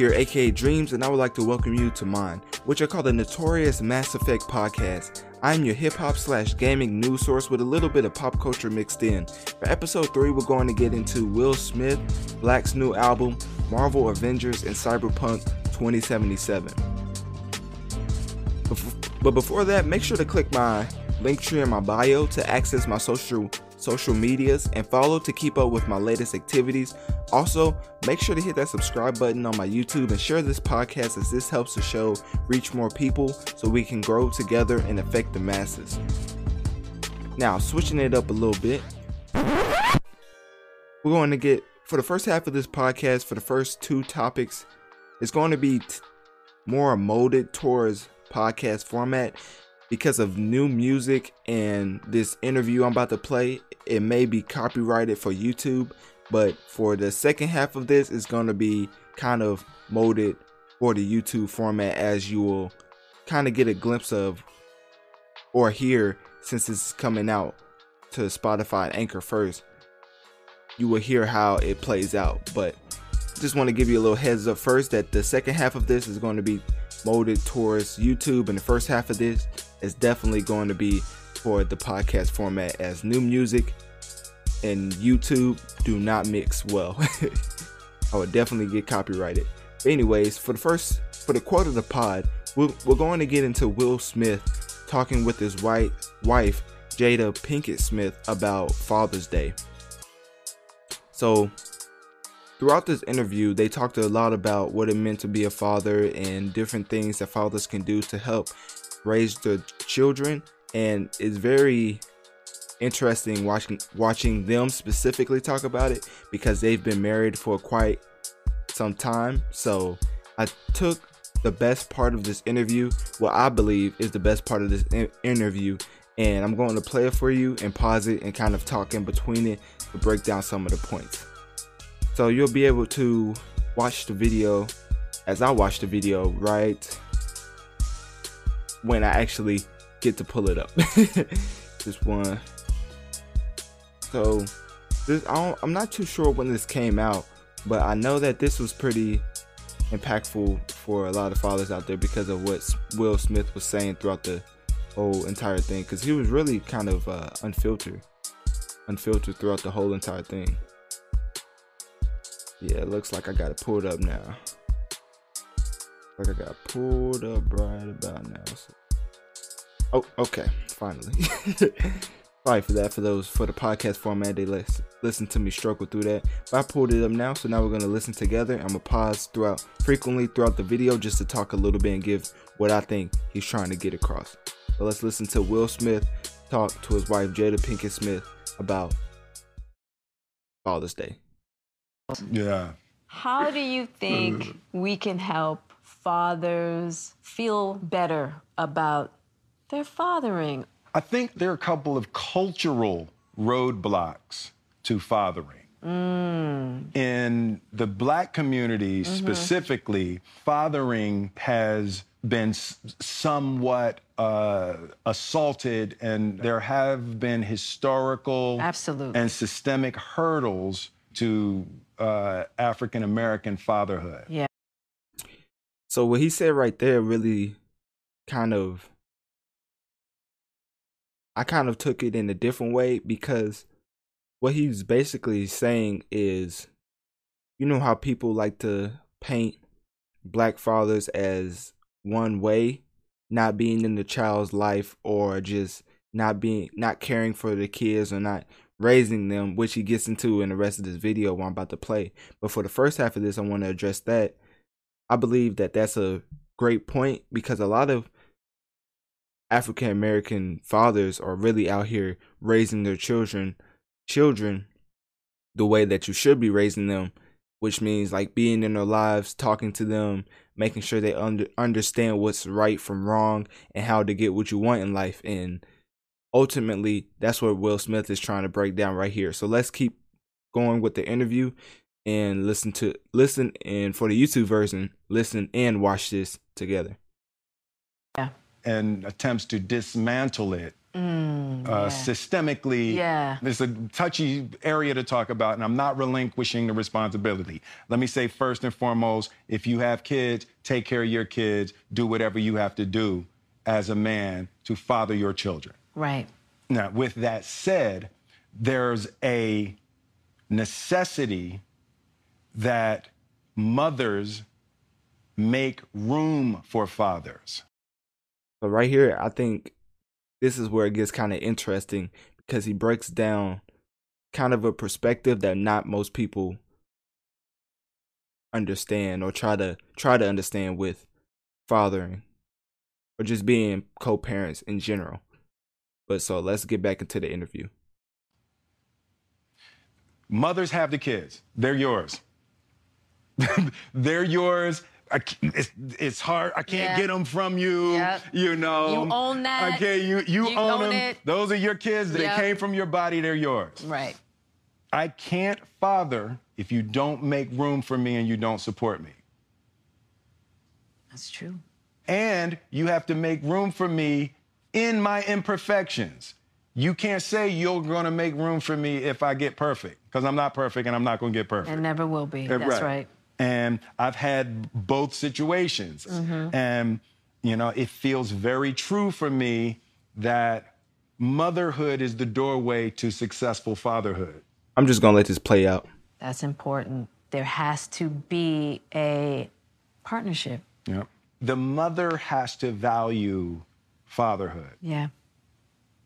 here, aka Dreamz, and I would like to welcome you to mine, which I call the Notorious Mass Effect Podcast. I'm your hip hop slash gaming news source with a little bit of pop culture mixed in. For episode 3, we're going to get into Will Smith, Black's new album, Marvel Avengers, and Cyberpunk 2077. But before that, make sure to click my Linktree in my bio to access my social social medias, and follow to keep up with my latest activities. Also, make sure to hit that subscribe button on my YouTube and share this podcast as this helps the show reach more people so we can grow together and affect the masses. Now, switching it up a little bit, we're going to get for the first half of this podcast, for the first two topics, it's going to be t- more molded towards podcast format because of new music and this interview I'm about to play, it may be copyrighted for YouTube, but for the second half of this, it's going to be kind of molded for the YouTube format as you will kind of get a glimpse of or hear since it's coming out to Spotify and Anchor first. You will hear how it plays out, but just want to give you a little heads up first that the second half of this is going to be molded towards YouTube, and the first half of this is definitely going to be for the podcast format as new music and YouTube do not mix well. I would definitely get copyrighted. But anyways, for the first for the quote of the pod, we're, we're going to get into Will Smith talking with his white wife Jada Pinkett Smith about Father's Day. So throughout this interview, they talked a lot about what it meant to be a father and different things that fathers can do to help raise their children. And it's very interesting watching watching them specifically talk about it because they've been married for quite some time. So I took the best part of this interview, what I believe is the best part of this in- interview, and I'm going to play it for you and pause it and kind of talk in between it to break down some of the points. So you'll be able to watch the video as I watch the video right when I actually get to pull it up. this one. So this I am not too sure when this came out, but I know that this was pretty impactful for a lot of fathers out there because of what Will Smith was saying throughout the whole entire thing. Because he was really kind of uh, unfiltered, unfiltered throughout the whole entire thing. Yeah, it looks like I got it pulled up now. Like I got pulled up right about now. So. Oh, okay, finally. Sorry for that. For those for the podcast format, they listen listen to me struggle through that. But I pulled it up now, so now we're gonna listen together. I'm gonna pause throughout frequently throughout the video just to talk a little bit and give what I think he's trying to get across. So let's listen to Will Smith talk to his wife Jada Pinkett Smith about Father's Day. Yeah. How do you think we can help fathers feel better about their fathering? I think there are a couple of cultural roadblocks to fathering. Mm. In the black community mm-hmm. specifically, fathering has been somewhat uh, assaulted, and there have been historical Absolutely. and systemic hurdles to uh, African American fatherhood. Yeah. So what he said right there really kind of I kind of took it in a different way because what he's basically saying is you know how people like to paint black fathers as one way, not being in the child's life or just not being not caring for the kids or not raising them, which he gets into in the rest of this video I'm about to play. But for the first half of this, I want to address that. I believe that that's a great point because a lot of African American fathers are really out here raising their children children the way that you should be raising them, which means like being in their lives, talking to them, making sure they under, understand what's right from wrong and how to get what you want in life and ultimately that's what Will Smith is trying to break down right here. So let's keep going with the interview. and listen to listen and for the YouTube version, listen and watch this together. Yeah. and attempts to dismantle it Mm, uh, systemically. Yeah. It's a touchy area to talk about, and I'm not relinquishing the responsibility. Let me say first and foremost if you have kids, take care of your kids, do whatever you have to do as a man to father your children. Right. Now, with that said, there's a necessity that mothers make room for fathers. But right here, I think this is where it gets kind of interesting because he breaks down kind of a perspective that not most people understand or try to try to understand with fathering or just being co-parents in general. But so let's get back into the interview. Mothers have the kids. They're yours. They're yours. I it's, it's hard. I can't Yeah. get them from you. Yep. You know. You own that. Okay, you you, You own, own them. it. Those are your kids. They Yep. came from your body. They're yours. Right. I can't father if you don't make room for me and you don't support me. That's true. And you have to make room for me in my imperfections. You can't say you're going to make room for me if I get perfect, because I'm not perfect and I'm not going to get perfect. And never will be. Uh, That's right. And I've had both situations. Mm-hmm. And, you know, it feels very true for me that motherhood is the doorway to successful fatherhood. I'm just gonna let this play out. That's important. There has to be a partnership. Yeah. The mother has to value fatherhood. Yeah.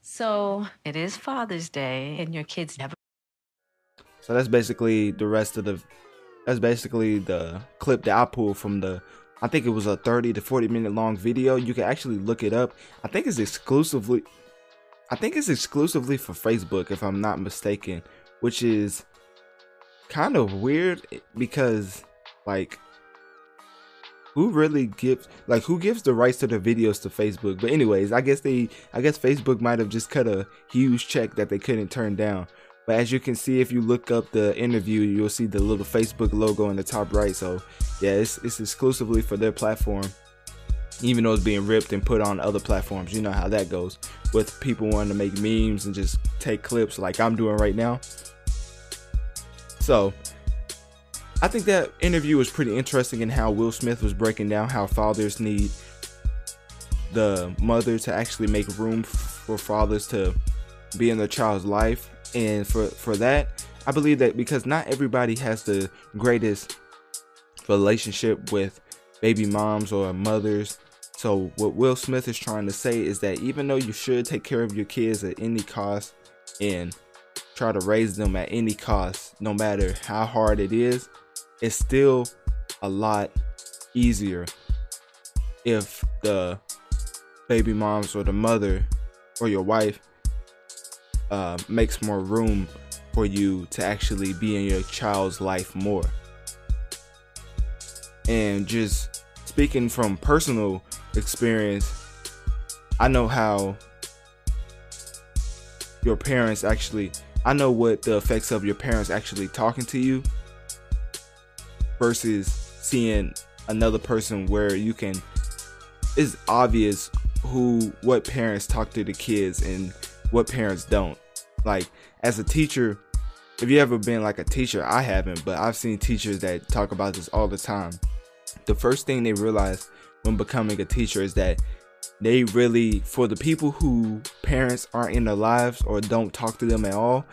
So it is Father's Day, and your kids never. So that's basically the rest of the that's basically the clip that I pulled from the I think it was a 30 to 40 minute long video. You can actually look it up. I think it's exclusively I think it's exclusively for Facebook if I'm not mistaken, which is kind of weird because like who really gives like who gives the rights to the videos to Facebook? But anyways, I guess they I guess Facebook might have just cut a huge check that they couldn't turn down. But as you can see, if you look up the interview, you'll see the little Facebook logo in the top right. So yeah, it's it's exclusively for their platform. Even though it's being ripped and put on other platforms, you know how that goes with people wanting to make memes and just take clips like I'm doing right now. So I think that interview was pretty interesting in how Will Smith was breaking down how fathers need the mother to actually make room for fathers to be in their child's life and for for that i believe that because not everybody has the greatest relationship with baby moms or mothers. So what will smith is trying to say is that even though you should take care of your kids at any cost and try to raise them at any cost no matter how hard it is it's still a lot easier if the baby moms or the mother or your wife uh, makes more room for you to actually be in your child's life more. And just speaking from personal experience, I know how your parents actually, I know what the effects of your parents actually talking to you versus seeing another person where you can, it's obvious who, what parents talk to the kids and what parents don't. Like as a teacher, if you ever been like a teacher, I haven't, but I've seen teachers that talk about this all the time. The first thing they realize when becoming a teacher is that they really, for the people who parents aren't in their lives or don't talk to them at all,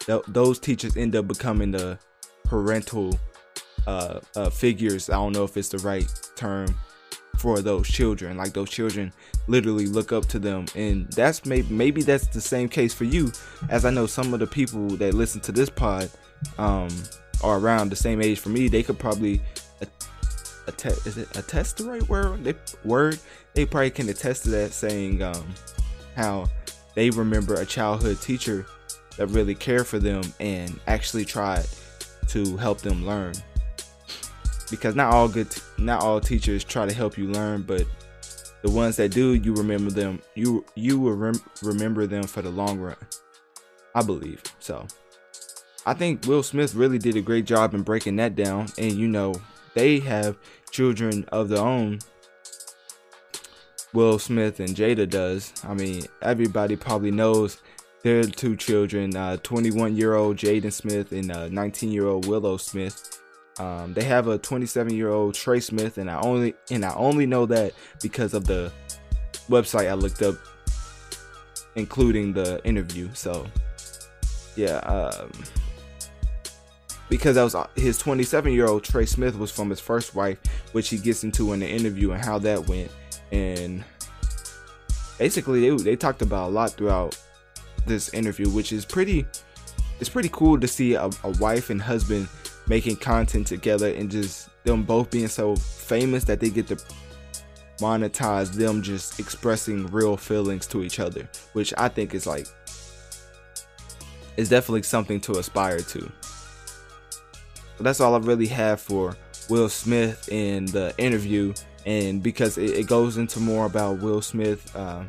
th- those teachers end up becoming the parental uh, uh, figures. I don't know if it's the right term for those children. Like those children literally look up to them, and that's maybe maybe that's the same case for you. As I know some of the people that listen to this pod um, are around the same age for me. They could probably attest. Is it attest the right word? They word. They probably can attest to that, saying um, how they remember a childhood teacher that really cared for them and actually tried to help them learn because not all good not all teachers try to help you learn but the ones that do you remember them you you will rem- remember them for the long run i believe so I think Will Smith really did a great job in breaking that down. And you know, they have children of their own. Will Smith and Jada does. I mean, everybody probably knows their two children, uh, 21 year old Jaden Smith and 19 year old Willow Smith. Um, they have a 27 year old Trey Smith, and I only and I only know that because of the website I looked up, including the interview. So, yeah, um, because that was uh, his 27 year old Trey Smith was from his first wife, which he gets into in the interview and how that went, and basically they they talked about a lot throughout this interview, which is pretty. It's pretty cool to see a, a wife and husband making content together and just them both being so famous that they get to monetize them just expressing real feelings to each other, which I think is like is definitely something to aspire to. That's all I really have for Will Smith in the interview, and because it, it goes into more about Will Smith, uh,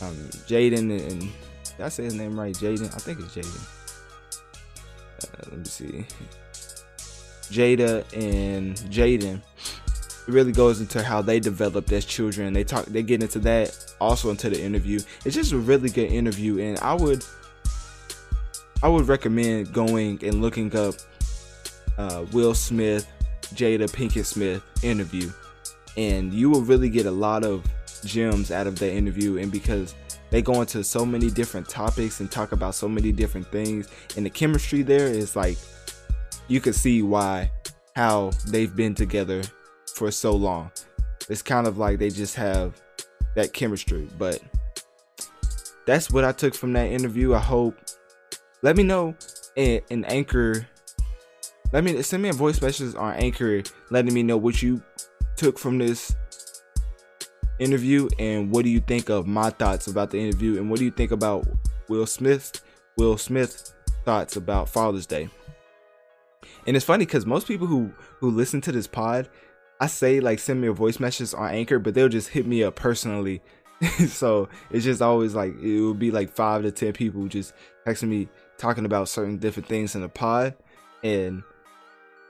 um, Jaden, and did I say his name right? Jaden, I think it's Jaden. Uh, let me see. Jada and Jaden. It really goes into how they developed as children. They talk. They get into that also into the interview. It's just a really good interview, and I would, I would recommend going and looking up uh, Will Smith, Jada Pinkett Smith interview, and you will really get a lot of gems out of that interview. And because they go into so many different topics and talk about so many different things, and the chemistry there is like you can see why how they've been together for so long. It's kind of like they just have that chemistry, but that's what I took from that interview. I hope. Let me know in, in Anchor. Let me send me a voice message on Anchor, letting me know what you took from this interview and what do you think of my thoughts about the interview and what do you think about Will Smith Will Smith thoughts about Father's Day. And it's funny because most people who who listen to this pod, I say like send me a voice message on Anchor, but they'll just hit me up personally. so it's just always like it will be like five to ten people just texting me talking about certain different things in the pod, and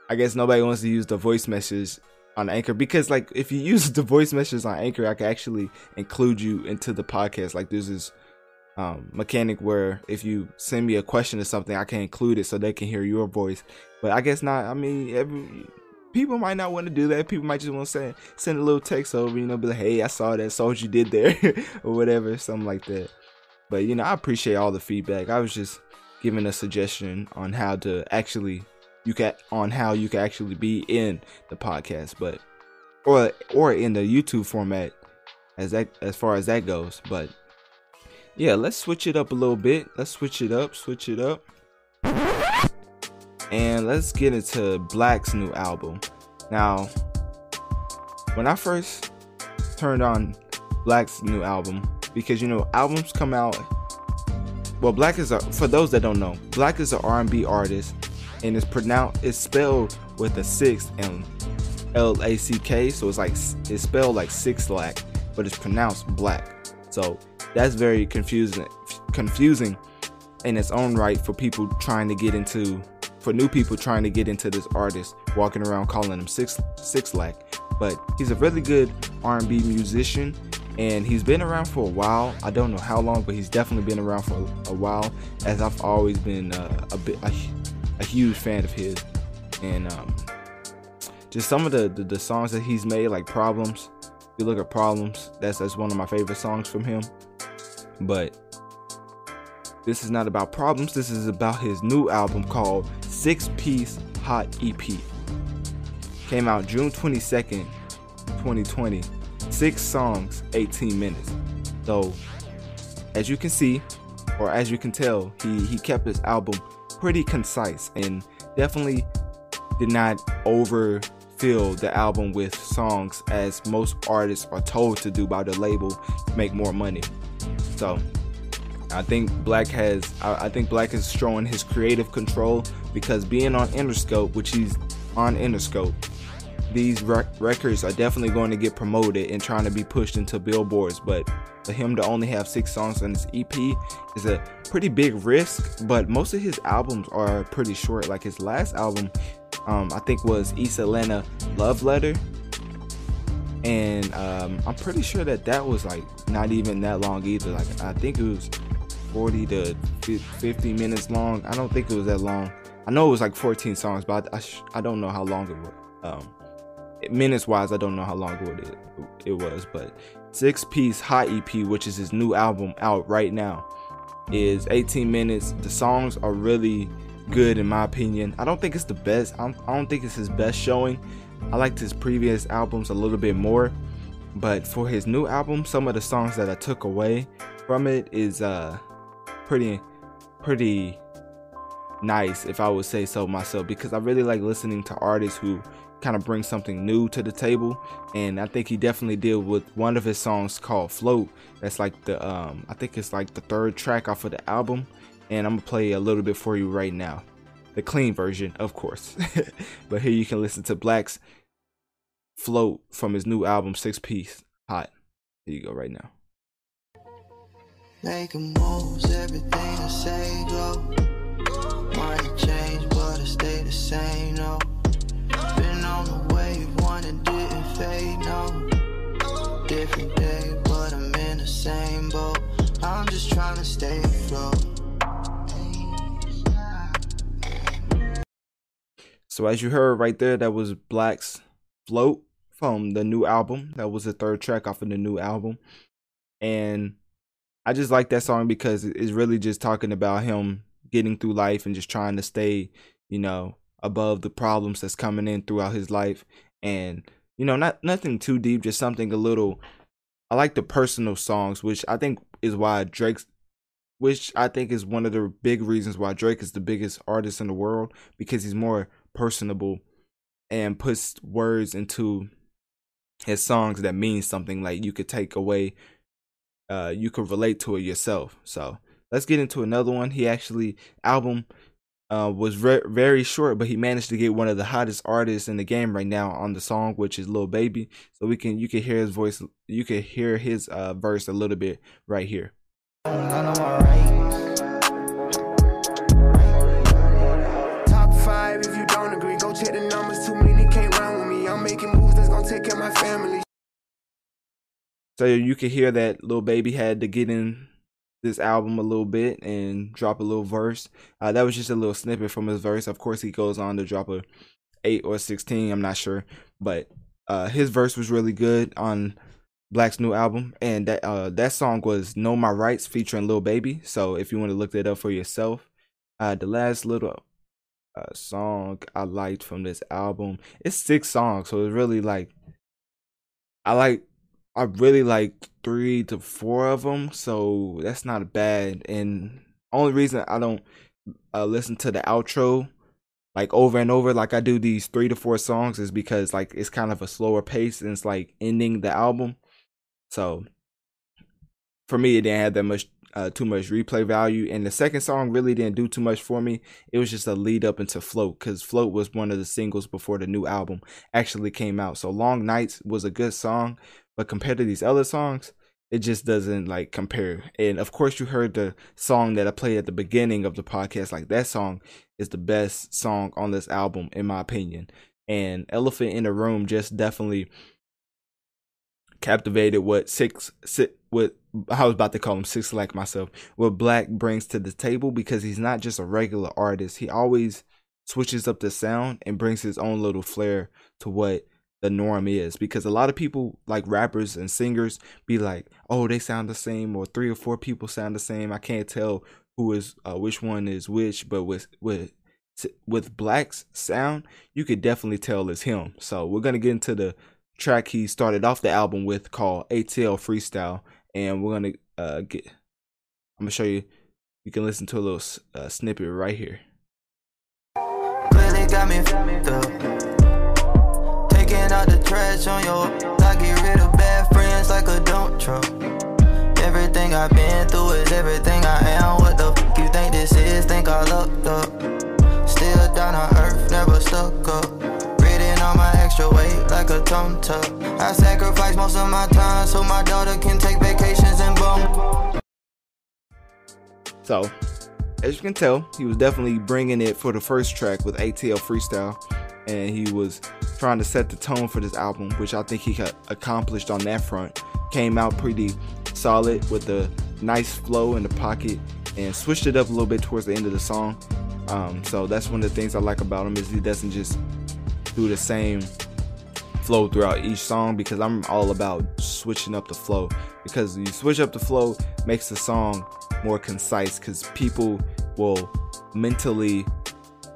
I guess nobody wants to use the voice message on Anchor because like if you use the voice messages on Anchor, I can actually include you into the podcast. Like there's this um, mechanic where if you send me a question or something, I can include it so they can hear your voice. But I guess not. I mean, every people might not want to do that. People might just want to send send a little text over, you know, be like, "Hey, I saw that, saw what you did there," or whatever, something like that. But you know, I appreciate all the feedback. I was just giving a suggestion on how to actually you can on how you can actually be in the podcast, but or or in the YouTube format as that as far as that goes. But yeah, let's switch it up a little bit. Let's switch it up, switch it up. And let's get into Black's new album. Now, when I first turned on Black's new album, because you know albums come out. Well, Black is a for those that don't know, Black is an R&B artist and it's pronounced it's spelled with a six and L A C K, so it's like it's spelled like six lack, but it's pronounced black. So that's very confusing confusing in its own right for people trying to get into for new people trying to get into this artist walking around calling him six six lack but he's a really good r&b musician and he's been around for a while i don't know how long but he's definitely been around for a, while as i've always been uh, a bit a, a huge fan of his, and um, just some of the, the, the songs that he's made, like Problems. If you look at Problems, that's that's one of my favorite songs from him. But this is not about problems. This is about his new album called Six Piece Hot EP. Came out June 22nd, 2020. Six songs, 18 minutes. So, as you can see, or as you can tell, he he kept his album pretty concise and definitely did not overfill the album with songs as most artists are told to do by the label to make more money. So I think Black has I, think Black is showing his creative control because being on Interscope, which he's on Interscope, these rec- records are definitely going to get promoted and trying to be pushed into billboards. But for him to only have six songs on his EP is a pretty big risk. But most of his albums are pretty short. Like his last album, um, I think was East Atlanta Love Letter, and um, I'm pretty sure that that was like not even that long either. Like I think it was 40 to 50 minutes long. I don't think it was that long. I know it was like 14 songs, but I, I, sh- I don't know how long it was. Um, minutes wise, I don't know how long it, it was, but six piece hot EP, which is his new album out right now, is 18 minutes. The songs are really good in my opinion. I don't think it's the best. I don't, I don't think it's his best showing. I liked his previous albums a little bit more, but for his new album, some of the songs that I took away from it is uh pretty pretty nice if I would say so myself because I really like listening to artists who kind of bring something new to the table and I think he definitely did with one of his songs called Float. That's like the um I think it's like the third track off of the album and I'm gonna play a little bit for you right now. The clean version of course. But here you can listen to Black's Float from his new album Six Piece Hot. Here you go right now. Making moves, everything I say. Might change, but I stay the same, no. And didn't fade, no. Different day, but I'm in the same boat. I'm just trying to stay afloat. So as you heard right there, that was Black's Float from the new album. That was the third track off of the new album. And I just like that song because it's really just talking about him getting through life and just trying to stay, you know, above the problems that's coming in throughout his life. And, you know, not nothing too deep, just something a little I like the personal songs, which I think is why Drake's which I think is one of the big reasons why Drake is the biggest artist in the world because he's more personable and puts words into his songs that mean something like you could take away uh you could relate to it yourself. So let's get into another one. He actually album uh was re- very short but he managed to get one of the hottest artists in the game right now on the song which is Lil Baby so we can you can hear his voice you can hear his uh verse a little bit right here Top five, if you don't agree, go check the numbers. Too many can't run with me. I'm making moves that's gonna take care of my family. So you can hear that Lil Baby had to get in this album a little bit and drop a little verse. Uh, that was just a little snippet from his verse. Of course, he goes on to drop a eight or sixteen. I'm not sure, but uh, his verse was really good on Black's new album, and that uh, that song was "Know My Rights" featuring Lil Baby. So if you want to look that up for yourself, uh, the last little uh, song I liked from this album, it's six songs, so it's really like I like I really like three to four of them, so that's not bad. And only reason I don't uh, listen to the outro like over and over like I do these three to four songs is because like it's kind of a slower pace and it's like ending the album. So for me, it didn't have that much uh, too much replay value. And the second song really didn't do too much for me. It was just a lead up into Float because Float was one of the singles before the new album actually came out. So Long Nights was a good song, but compared to these other songs, it just doesn't like compare. And of course, you heard the song that I played at the beginning of the podcast. Like that song is the best song on this album, in my opinion. And Elephant in the Room just definitely captivated what six, six what I was about to call him six like myself. What Black brings to the table because he's not just a regular artist. He always switches up the sound and brings his own little flair to what the norm is because a lot of people like rappers and singers be like oh they sound the same or three or four people sound the same. I can't tell who is uh, which one is which but with with with black's sound you could definitely tell it's him. So we're gonna get into the track he started off the album with called atl freestyle and we're gonna uh get i'm gonna show you you can listen to a little uh, snippet right here out the trash on your. I get rid of bad friends like a dump truck. Everything I've been through is everything I am. What the f you think this is? Think I up. Still down on earth, never stuck up. My extra weight, like a tuck. I sacrifice most of my time so my daughter can take vacations and. So, as you can tell, he was definitely bringing it for the first track with ATL Freestyle, and he was trying to set the tone for this album, which I think he accomplished on that front. Came out pretty solid with a nice flow in the pocket and switched it up a little bit towards the end of the song. Um, so that's one of the things I like about him is he doesn't just do the same flow throughout each song because I'm all about switching up the flow because you switch up the flow makes the song more concise because people will mentally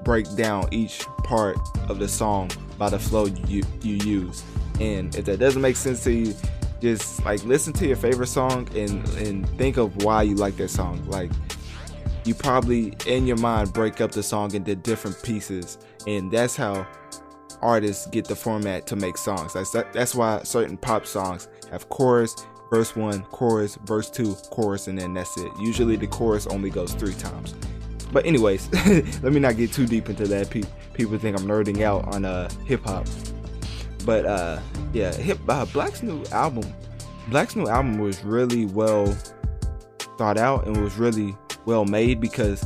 break down each part of the song by the flow you you use. And if that doesn't make sense to you just like listen to your favorite song and and think of why you like that song. Like you probably in your mind break up the song into different pieces. And that's how artists get the format to make songs. That's that's why certain pop songs have chorus verse 1 chorus verse 2 chorus and then that's it. Usually the chorus only goes three times but anyways let me not get too deep into that people think i'm nerding out on uh hip-hop but uh yeah hip uh, black's new album black's new album was really well thought out and was really well made because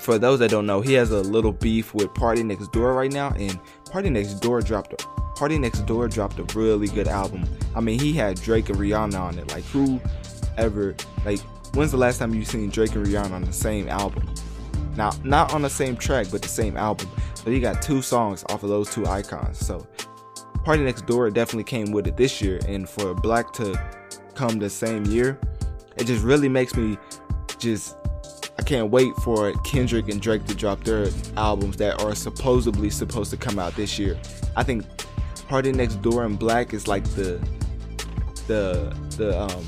for those that don't know, he has a little beef with Party Next Door right now, and Party Next Door dropped a Party Next Door dropped a really good album. I mean, he had Drake and Rihanna on it. Like, who ever like? When's the last time you seen Drake and Rihanna on the same album? Now, not on the same track, but the same album. So he got two songs off of those two icons. So Party Next Door definitely came with it this year, and for Black to come the same year, it just really makes me just I can't wait for Kendrick and Drake to drop their albums that are supposedly supposed to come out this year. I think Party Next Door and Black is like the the the um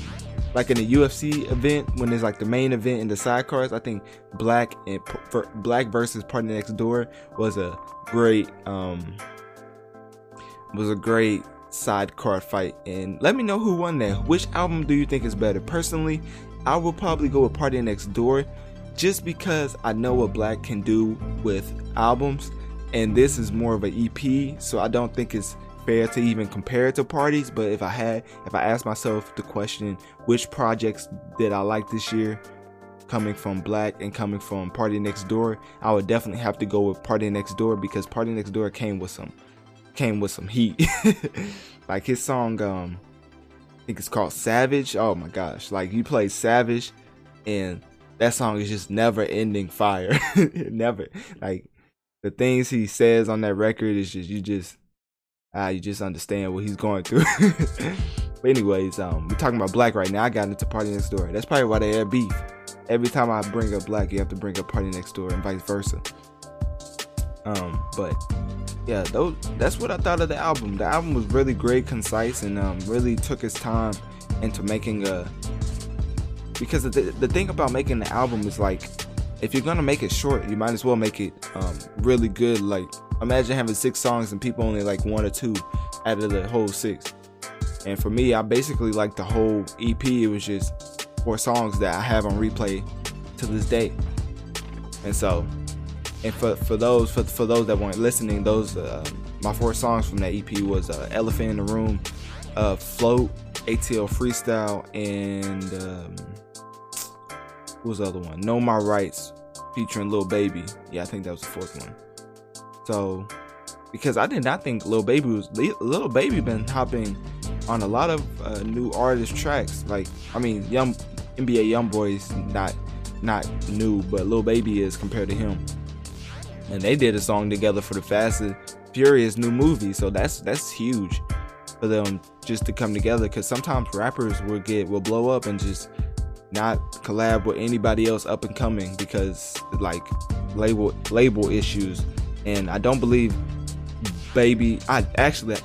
like in a UFC event when there's like the main event and the sidecars. I think Black and Black versus Party Next Door was a great um was a great sidecar fight. And let me know who won that. Which album do you think is better? Personally, I will probably go with Party Next Door just because I know what Black can do with albums, and this is more of an EP, so I don't think it's fair to even compare it to parties. But if I had, if I asked myself the question, which projects did I like this year, coming from Black and coming from Party Next Door, I would definitely have to go with Party Next Door because Party Next Door came with some, came with some heat. like his song, um, think it's called Savage. Oh my gosh. Like you play Savage and that song is just never ending fire. never. Like the things he says on that record is just you just ah you just understand what he's going through. but anyways, um we're talking about black right now. I got into Party Next Door. That's probably why they had beef. Every time I bring up black, you have to bring up Party Next Door and vice versa. Um, but yeah, those, that's what I thought of the album. The album was really great, concise, and um, really took its time into making a. Because the, the thing about making the album is like, if you're gonna make it short, you might as well make it um, really good. Like, imagine having six songs and people only like one or two out of the whole six. And for me, I basically like the whole EP. It was just four songs that I have on replay to this day. And so and for for those for, for those that weren't listening, those uh, my four songs from that EP was uh, "Elephant in the Room," uh, "Float," ATL Freestyle, and um, what was the other one? "Know My Rights," featuring Lil Baby. Yeah, I think that was the fourth one. So, because I did not think Lil Baby was Lil Baby been hopping on a lot of uh, new artist tracks. Like, I mean, young NBA Young Boys not not new, but Lil Baby is compared to him and they did a song together for the Fast and Furious new movie. So that's that's huge for them just to come together. Because sometimes rappers will get will blow up and just not collab with anybody else up and coming because like label label issues. And I don't believe Baby. I actually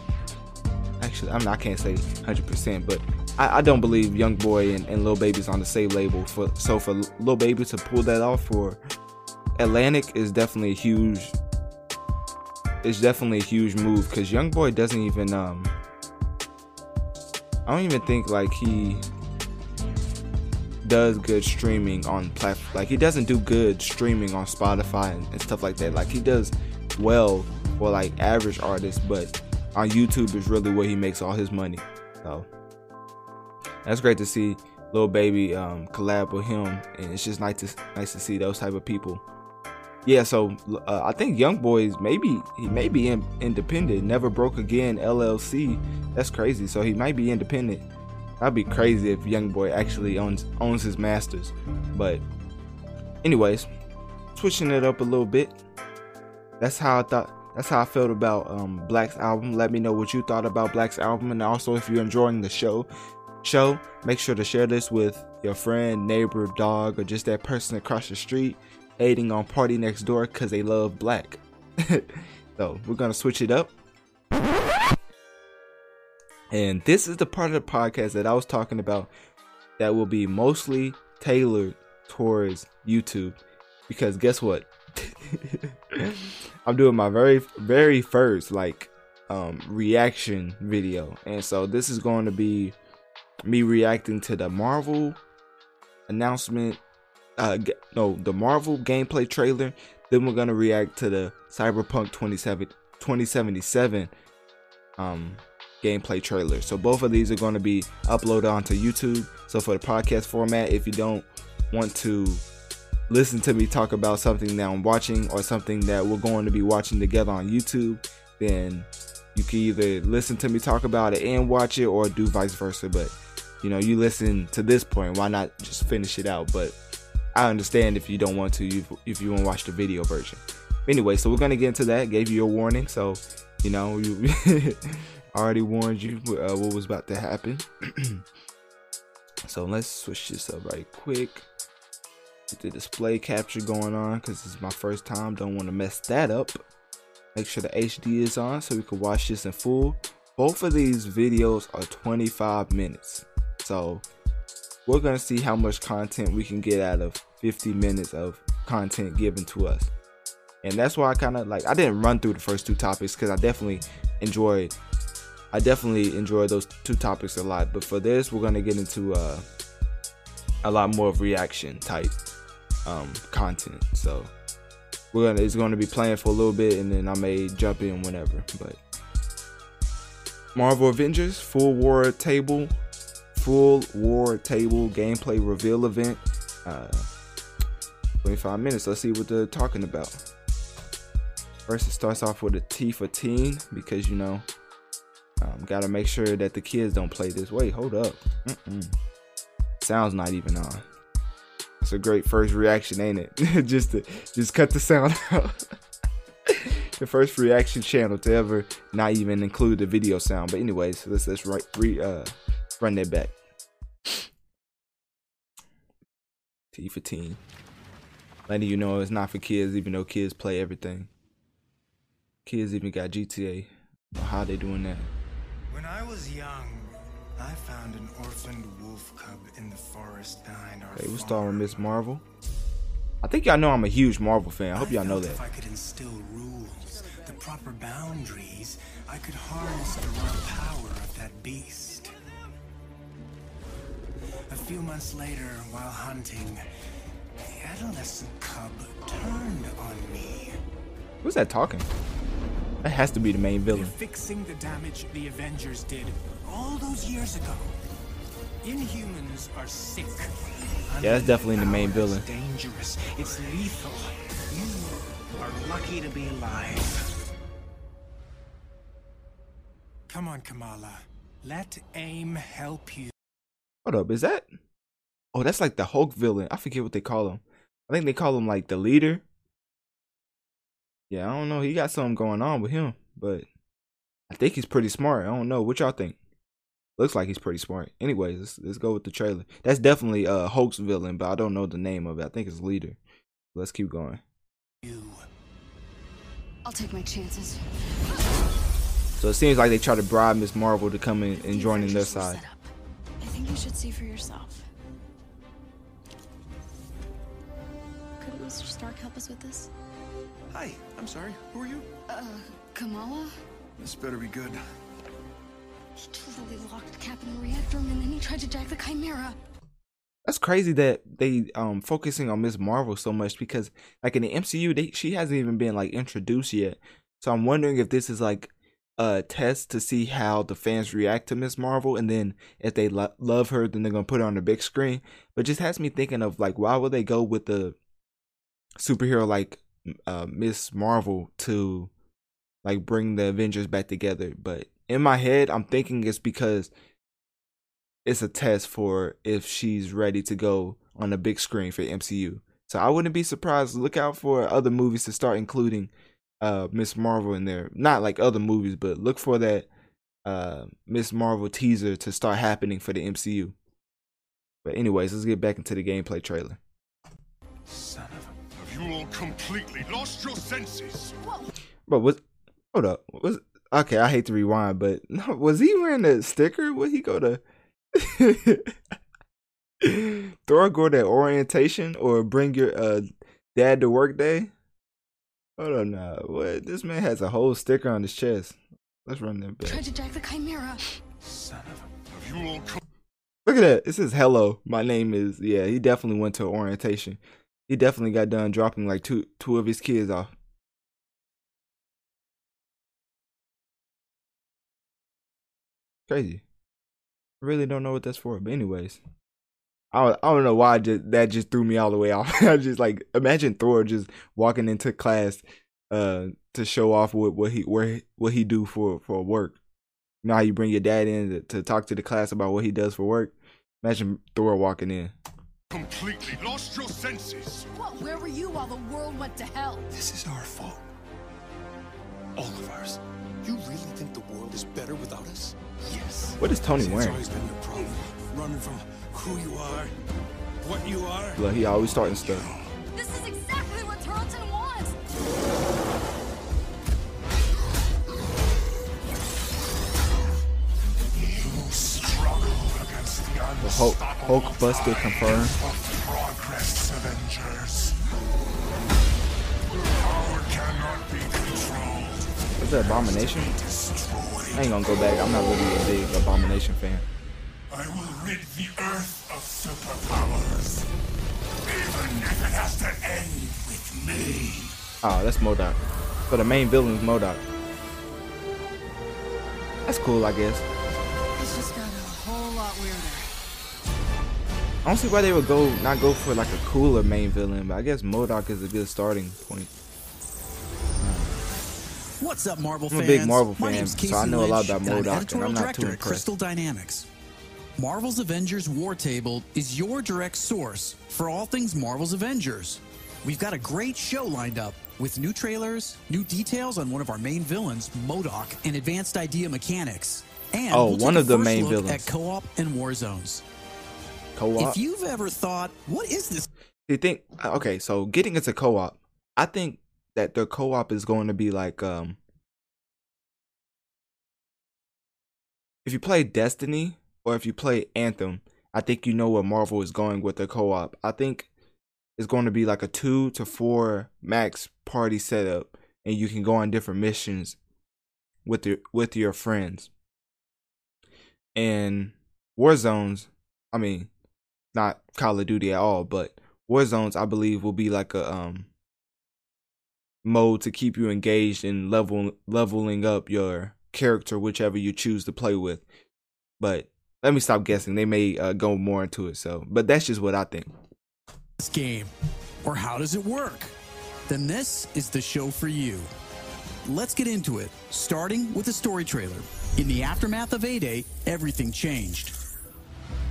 actually not, I can't say 100, percent but I, I, don't believe Young Boy and, and Baby's on the same label. For so for Lil Baby to pull that off for Atlantic is definitely a huge. It's definitely a huge move because Young Boy doesn't even um. I don't even think like he does good streaming on platform. Like he doesn't do good streaming on Spotify and, and stuff like that. Like he does well for like average artists, but on YouTube is really where he makes all his money. So that's great to see Lil Baby um, collab with him, and it's just nice to nice to see those type of people. Yeah, so uh, I think Young Boys maybe he may be in, independent. Never broke again LLC. That's crazy. So he might be independent. That'd be crazy if Young Boy actually owns owns his masters. But anyways, switching it up a little bit. That's how I thought. That's how I felt about um, Black's album. Let me know what you thought about Black's album, and also if you're enjoying the show. Show, make sure to share this with your friend, neighbor, dog, or just that person across the street, aiding on Party Next Door because they love Black. so we're gonna switch it up. And this is the part of the podcast that I was talking about that will be mostly tailored towards YouTube. Because guess what? I'm doing my very very first like um reaction video. And so this is going to be me reacting to the Marvel announcement uh no, the Marvel gameplay trailer. Then we're going to react to the Cyberpunk 27 2077 um gameplay trailer. So both of these are going to be uploaded onto YouTube. So for the podcast format, if you don't want to listen to me talk about something that I'm watching or something that we're going to be watching together on YouTube, then you can either listen to me talk about it and watch it or do vice versa. But you know, you listen to this point, why not just finish it out? But I understand if you don't want to, if you want to watch the video version. Anyway, so we're gonna get into that. Gave you a warning, so you know you already warned you uh, what was about to happen. so let's switch this up right quick. The display capture going on because is my first time. Don't want to mess that up. Make sure the HD is on so we can watch this in full. Both of these videos are 25 minutes. So we're to see how much content we can get out of 50 minutes of content given to us. And that's why I kind of like, I didn't run through the first two topics because I definitely enjoyed I definitely enjoyed those two topics a lot. But for this, we're gonna get into uh, a lot more of reaction type um, content. So we're gonna it's gonna be playing for a little bit, and then I may jump in whenever. But Marvel Avengers Full War Table, Full War Table gameplay reveal event. Uh, 25 minutes. Let's see what they're talking about. First, it starts off with a T for teen because you know um, gotta make sure that the kids don't play this. Wait, hold up. Mm-mm. Sound's not even on. It's a great first reaction, ain't it? just to just cut the sound out. the first reaction channel to ever not even include the video sound. But anyways, let's let's right re uh run that back. T for teen. Letting you know it's not for kids, even though kids play everything. Kids even got GTA. How they doing that? When I was young, I found an orphaned wolf cub in the forest behind our Hey, we're starring Ms. Marvel. I think y'all know I'm a huge Marvel fan. I hope y'all know that. If I could instill rules, the proper boundaries, I could harness the raw power of that beast. A few months later, while hunting, the adolescent cub turned on me. Who's that talking? That has to be the main villain. Fixing the damage the Avengers did all those years ago. Inhumans are sick. Yeah, that's definitely the main villain. It's dangerous. It's lethal. You are lucky to be alive. Come on, Kamala. Let AIM help you. Hold up, is that? Oh, that's like the Hulk villain. I forget what they call him. I think they call him like the leader yeah, I don't know. He got something going on with him, but I think he's pretty smart. I don't know. What y'all think? Looks like he's pretty smart. Anyways, let's, let's go with the trailer. That's definitely a Hulk villain, but I don't know the name of it. I think it's Leader. Let's keep going. You. I'll take my chances. So it seems like they try to bribe Ms. Marvel to come in and join in their side. I think you should see for yourself. Couldn't Mr. Stark help us with this? Hi, I'm sorry. Who are you? Uh, Kamala? This better be good. He totally locked the reactor room and then he tried to jack the Chimera. That's crazy that they um focusing on Ms. Marvel so much because like in the MCU they she hasn't even been like introduced yet. So I'm wondering if this is like a test to see how the fans react to Ms. Marvel, and then if they lo- love her, then they're gonna put her on the big screen. But just has me thinking of like, why would they go with the superhero like uh, Ms. Marvel to like bring the Avengers back together? But in my head, I'm thinking it's because it's a test for if she's ready to go on the big screen for MCU. So I wouldn't be surprised. Look out for other movies to start including uh Ms. Marvel in there. Not like other movies, but look for that uh Ms. Marvel teaser to start happening for the MCU. But anyways, let's get back into the gameplay trailer. Son of a... Have you all completely lost your senses? But was hold up. Was okay, I hate to rewind, but no, was he wearing a sticker? Would he go to Thor go to orientation or bring your uh dad to work day? Hold on now. What this man has a whole sticker on his chest. Let's run that back. Tried to jack the chimera. Son of a... Have you all com- Look at that. It says hello. My name is yeah, he definitely went to orientation. He definitely got done dropping like two two of his kids off. Crazy. I really don't know what that's for, but anyways. I don't, I don't know why I just, that just threw me all the way off. I just like imagine Thor just walking into class uh to show off what, what he where what he do for for work. You know how you bring your dad in to, to talk to the class about what he does for work? Imagine Thor walking in. completely lost your senses? What? Where were you while the world went to hell? This is our fault. All of ours. You really think the world is better without us? Yes. What is Tony It's wearing? always been your problem. Running from who you are, what you are. Look, he always starting stuff. This is exactly what Tarleton wants. You struggle against the The Hulk Hulk Buster confirmed. progress, Avengers. Power cannot be controlled. What's that abomination? I ain't gonna go back. I'm not really a big abomination fan. I will rid the earth of superpowers. Even if it has to end with me. Oh, that's MODOK. So the main villain is MODOK. That's cool, I guess. This just got a whole lot weirder. I don't see why they would go not go for like a cooler main villain, but I guess MODOK is a good starting point. What's up, Marvel I'm a fans? big Marvel fan, so I know a lot about MODOK, and I'm not director too impressed. Crystal Dynamics. Marvel's Avengers War Table is your direct source for all things Marvel's Avengers. We've got a great show lined up with new trailers, new details on one of our main villains, MODOK, and advanced idea mechanics. And Oh, we'll one of the main villains. at co-op and war zones. Co-op. If you've ever thought, what is this You think okay, so getting into co-op, I think that their co-op is going to be like um if you play Destiny or if you play Anthem, I think you know where Marvel is going with their co-op. I think it's going to be like a 2 to 4 max party setup and you can go on different missions with your with your friends. And war zones, I mean, not Call of Duty at all, but war zones I believe will be like a um mode to keep you engaged in level leveling up your character whichever you choose to play with. But let me stop guessing. They may uh, go more into it. So, but that's just what I think. this game? Or how does it work? Then this is the show for you. Let's get into it, starting with a story trailer. In the aftermath of A Day, everything changed.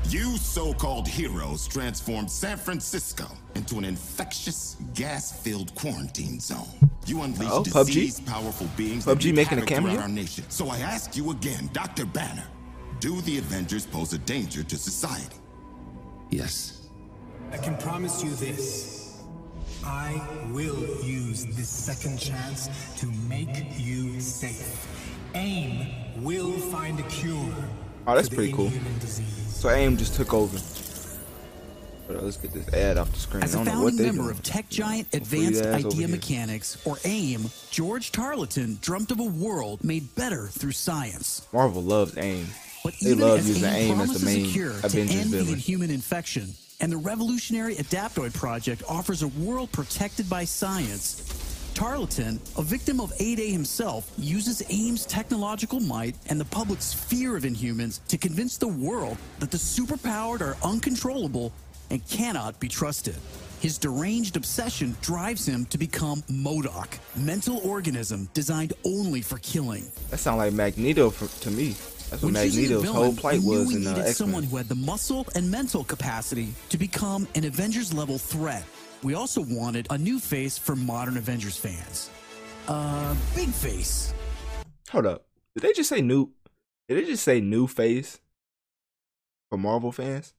You so-called heroes transformed San Francisco into an infectious, gas-filled quarantine zone. You unleashed Uh-oh, PUBG? powerful beings PUBG making a cameo? our nation. So I ask you again, Dr. Banner, do the Avengers pose a danger to society? Yes. I can promise you this. I will use this second chance to make you safe. AIM will find a cure. Oh, that's for the pretty cool. disease. So AIM just took over. On, let's get this ad off the screen. As a founding member of tech giant Advanced Idea. Mechanics, or AIM, George Tarleton dreamt of a world made better through science. Marvel loves AIM. But They even love as using AIM AIM as the main a cure to Avengers end the villain. inhuman infection, and the revolutionary Adaptoid project offers a world protected by science, Tarleton, a victim of 8A himself, uses AIM's technological might and the public's fear of Inhumans to convince the world that the superpowered are uncontrollable and cannot be trusted. His deranged obsession drives him to become MODOK, mental organism designed only for killing. That sounds like Magneto for, to me. That's what When Magneto's villain, whole plight was in uh, needed X someone who had the muscle and mental capacity to become an Avengers level threat. We also wanted a new face for modern Avengers fans. Uh, big face. Hold up. Did they just say new? Did they just say new face for Marvel fans?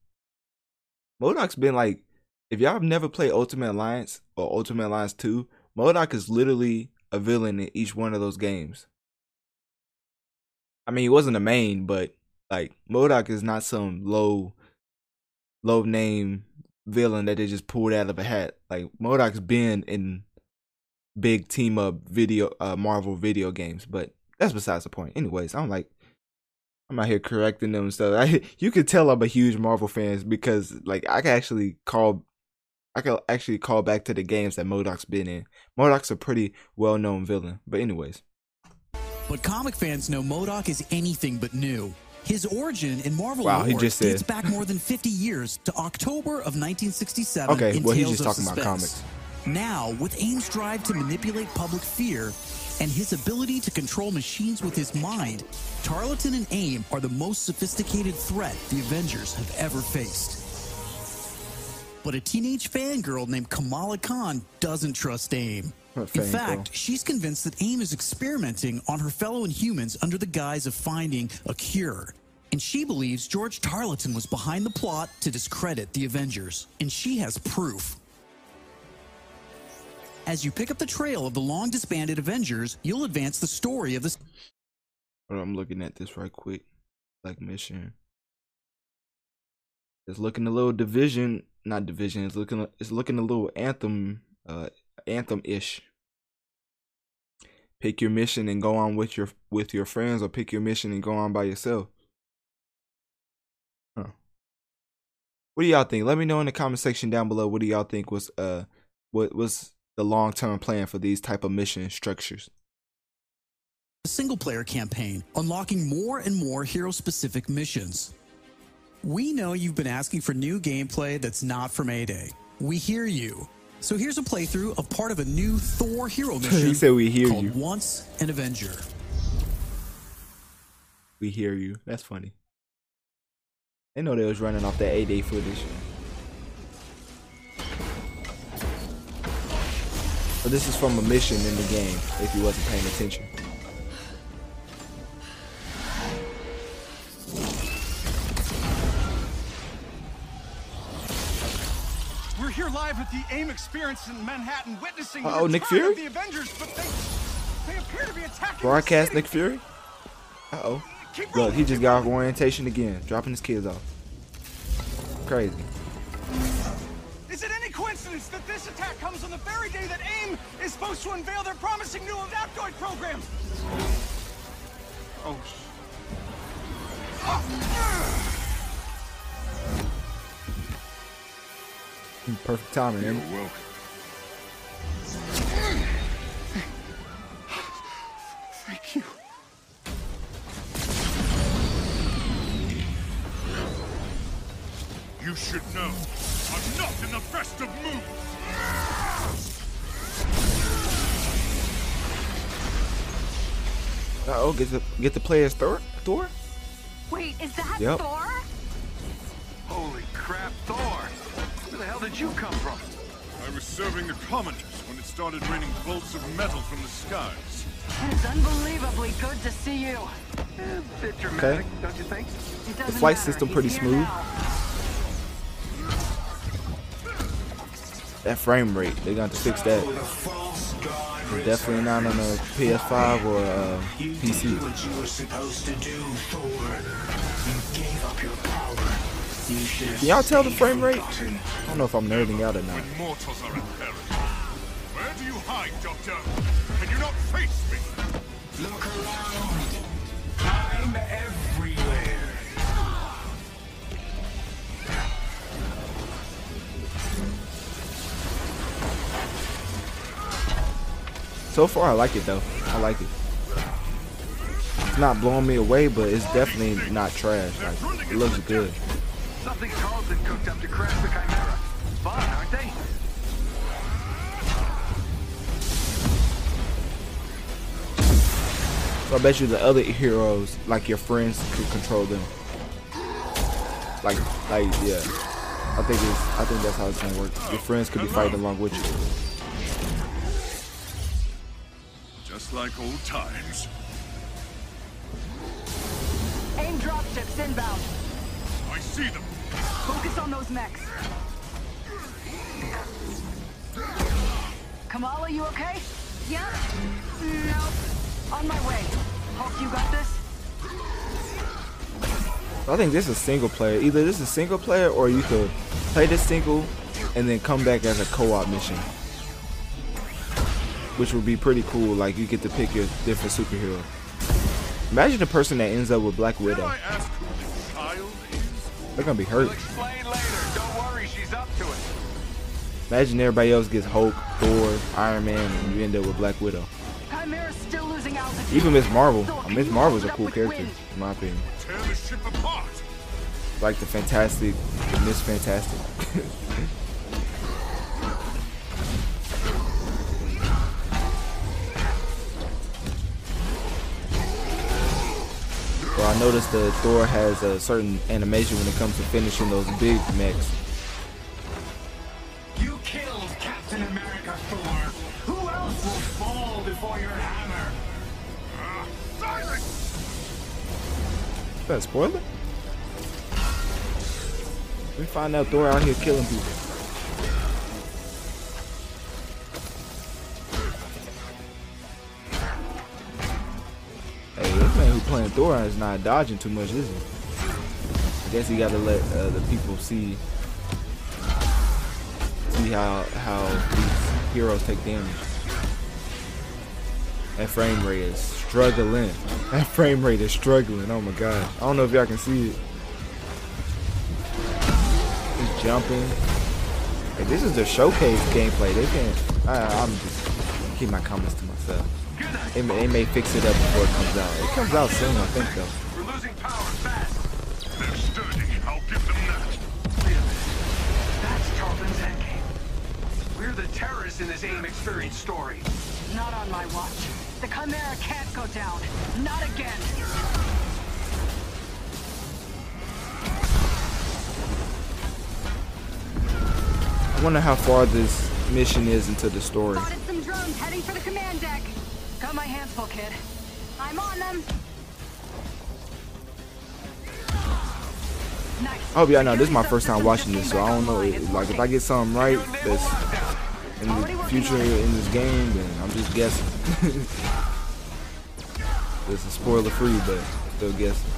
MODOK's been like, if y'all have never played Ultimate Alliance or Ultimate Alliance 2, MODOK is literally a villain in each one of those games. I mean, he wasn't a main, but like MODOK is not some low, low name villain that they just pulled out of a hat. Like MODOK's been in big team up video, uh, Marvel video games, but that's besides the point. Anyways, I'm like, I'm out here correcting them and stuff. I, you could tell I'm a huge Marvel fan because like I can actually call, I can actually call back to the games that MODOK's been in. MODOK's a pretty well known villain, but anyways. But comic fans know MODOK is anything but new. His origin in Marvel Wow, lore just dates said- back more than 50 years to October of 1967 Okay, well, he's just talking about comics. Now, with AIM's drive to manipulate public fear and his ability to control machines with his mind, Tarleton and AIM are the most sophisticated threat the Avengers have ever faced. But a teenage fangirl named Kamala Khan doesn't trust AIM. What In fact, she's convinced that AIM is experimenting on her fellow Inhumans under the guise of finding a cure. And she believes George Tarleton was behind the plot to discredit the Avengers. And she has proof. As you pick up the trail of the long disbanded Avengers, you'll advance the story of this. I'm looking at this right quick. Like mission. It's looking a little division, not division. It's looking, it's looking a little anthem, uh, anthem ish. Pick your mission and go on with your with your friends, or pick your mission and go on by yourself. Huh. What do y'all think? Let me know in the comment section down below. What do y'all think was uh, what was the long term plan for these type of mission structures? A single player campaign, unlocking more and more hero specific missions. We know you've been asking for new gameplay that's not from A Day. We hear you. So here's a playthrough of part of a new Thor hero mission. He said we hear called you. Once an Avenger. We hear you. That's funny. They know they was running off that A Day footage. But this is from a mission in the game, if you wasn't paying attention. Here live at the AIM experience in Manhattan, witnessing Uh-oh, Nick Fury? the Avengers, but they, they appear to be attacking Broadcast. Nick Fury? Uh oh. Look, he just got off orientation again, dropping his kids off. Crazy. Is it any coincidence that this attack comes on the very day that AIM is supposed to unveil their promising new Adaptoid program? Oh. Perfect timing, You're welcome. Thank you. You should know. I'm not in the best of moods. Uh oh, get to get to play as Thor. Thor? Wait, is that Yep. Thor? Holy crap, Thor! Where the hell did you come from? I was serving the commoners when it started raining bolts of metal from the skies. It's unbelievably good to see you. Eh, bit dramatic, don't you think? It The flight matter. system pretty here smooth. That frame rate, they got to fix that. Definitely not on a PS5 or uh, PC. What you were supposed to do, Thor. You gave up your power. You should have Can y'all tell the frame rate? I don't know if I'm nerding out or not. Mortals are at peril. Where do you hide, Doctor? Can you not face me? Look around. I'm everywhere. So far, I like it though. I like it. It's not blowing me away, but it's definitely not trash. Like it looks good. Something Tarleton cooked up to crash the Chimera. Fun, aren't they? So I bet you the other heroes, like your friends, could control them. Like, like, yeah. I think it's, I think that's how it's gonna work. Your friends could be fighting along with you. Just like old times. AIM dropships inbound. I see them. Focus on those mechs. Kamala, you okay? Yeah? Nope. On my way. Hulk, you got this? I think this is single player. Either this is single player or you could play this single and then come back as a co-op mission. Which would be pretty cool. Like you get to pick your different superhero. Imagine the person that ends up with Black Dare Widow. They're gonna be hurt. Explain later. Don't worry, she's up to it. Imagine everybody else gets Hulk, Thor, Iron Man, and you end up with Black Widow. Still losing. Even Ms. Marvel. So Miss you Marvel's a cool character, wind? in my opinion. Tear the ship apart. Like the Fantastic, the Miss Fantastic. Well, I noticed that Thor has a certain animation when it comes to finishing those big mechs. You killed Captain America, Thor. Who else will fall before your hammer? Ah, silence! Is that a spoiler? We find out Thor out here killing people. Playing Thor is not dodging too much, is he? I guess he gotta let uh, the people see see how how these heroes take damage. That frame rate is struggling. That frame rate is struggling. Oh my god. I don't know if y'all can see it. He's jumping. Hey, this is the showcase gameplay. They can't. I, I'm just keep my comments to myself. They may, they may fix it up before it comes out. It comes out soon, I think, though. We're losing power fast. They're sturdy. I'll give them that. That's Tarleton's endgame. We're the terrorists in this AIM experience story. Not on my watch. The Chimera can't go down. Not again. I wonder how far this mission is into the story. Spotted some drones heading for the command deck. Got my hands full, kid. I'm on them. Nice. Oh, I hope y'all know this is my first time watching this, so I don't know. Like, if I get something right that's in the future in this game, then I'm just guessing. this is spoiler free, but still guessing.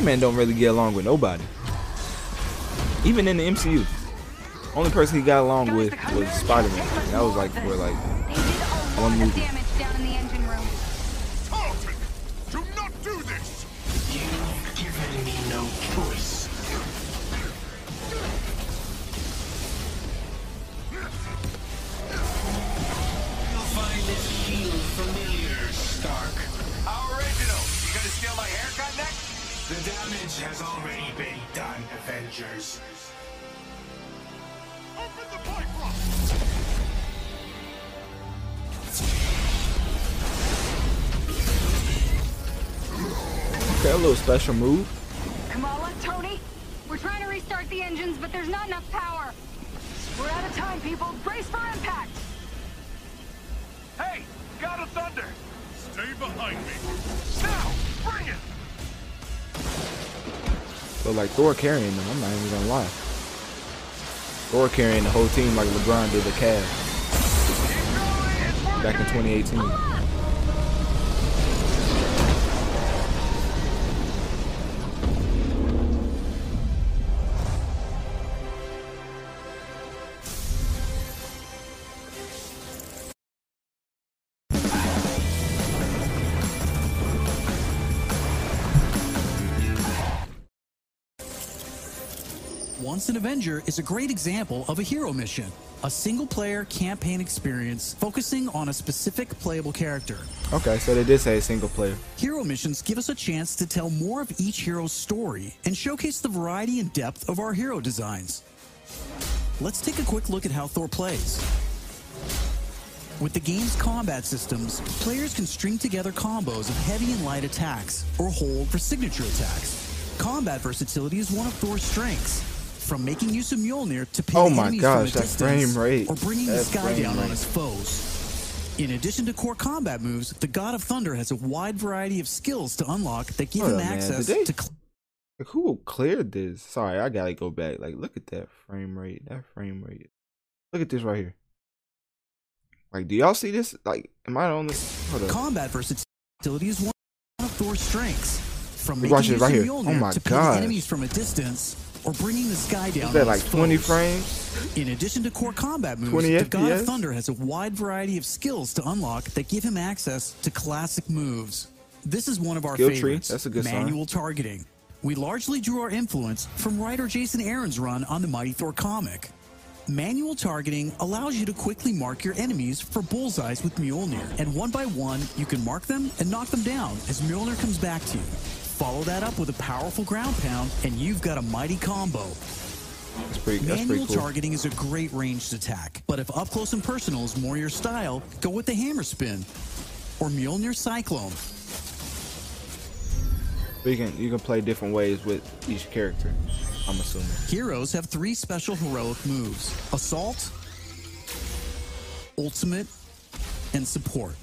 Iron Man don't really get along with nobody. Even in the MCU. Only person he got along with was Spider-Man. That was like for like one movie. Special move. Kamala, Tony, we're trying to restart the engines, but there's not enough power. We're out of time, people. Brace for impact. Hey, God of Thunder. Stay behind me. Now, bring it. But like Thor carrying them, I'm not even gonna lie. Thor carrying the whole team like LeBron did the Cavs. back in 2018. An Avenger is a great example of a hero mission, a single player campaign experience focusing on a specific playable character. Okay, so they did say single player. Hero missions give us a chance to tell more of each hero's story and showcase the variety and depth of our hero designs. Let's take a quick look at how Thor plays. With the game's combat systems, players can string together combos of heavy and light attacks, or hold for signature attacks. Combat versatility is one of Thor's strengths, from making use of Mjolnir to pinning Oh my enemies gosh, from a distance, frame rate. or bringing the sky down on his foes. In addition to core combat moves, the God of Thunder has a wide variety of skills to unlock that give Hold him up, access they- to cl- who cleared this? Sorry, I gotta go back. Like, look at that frame rate. That frame rate. Look at this right here. Like, do y'all see this? Like, am I on this? Hold up. combat versatility is one of Thor's strengths. From Watch making it use right here. Oh my to pinning enemies from a distance, or bringing the sky down. Is that like 20 foes. frames? In addition to core combat moves, 20 the God of Thunder has a wide variety of skills to unlock that give him access to classic moves. This is one of our Skill tree. favorites, That's a good sign. manual targeting. We largely drew our influence from writer Jason Aaron's run on the Mighty Thor comic. Manual targeting allows you to quickly mark your enemies for bullseyes with Mjolnir, and one by one, you can mark them and knock them down as Mjolnir comes back to you. Follow that up with a powerful ground pound, and you've got a mighty combo. That's pretty. That's Manual pretty cool. targeting is a great ranged attack, but if up close and personal is more your style, go with the hammer spin or Mjolnir Cyclone. You can you can play different ways with each character. I'm assuming. Heroes have three special heroic moves Assault, Ultimate, and Support.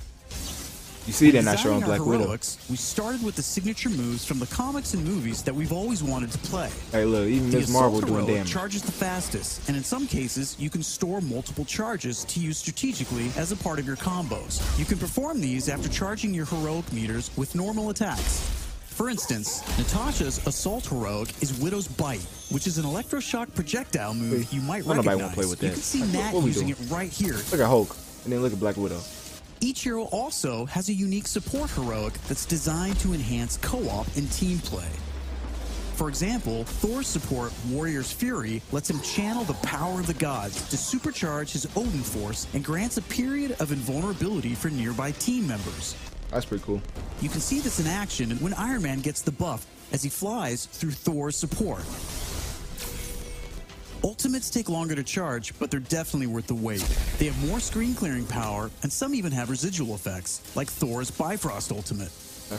You see, When not designing Black our Widow. heroics, We started with the signature moves from the comics and movies that we've always wanted to play. Hey, look, even Ms. Marvel doing damage. charges the fastest, and in some cases, you can store multiple charges to use strategically as a part of your combos. You can perform these after charging your heroic meters with normal attacks. For instance, Natasha's Assault Heroic is Widow's Bite, which is an electroshock projectile move you might nobody recognize. wanna play with You that. can see Like, what- Nat what we using doing? it right here. Look at Hulk, and then look at Black Widow. Each hero also has a unique support heroic that's designed to enhance co-op and team play. For example, Thor's support, Warrior's Fury, lets him channel the power of the gods to supercharge his Odin force and grants a period of invulnerability for nearby team members. That's pretty cool. You can see this in action when Iron Man gets the buff as he flies through Thor's support. Ultimates take longer to charge, but they're definitely worth the wait. They have more screen clearing power, and some even have residual effects, like Thor's Bifrost Ultimate.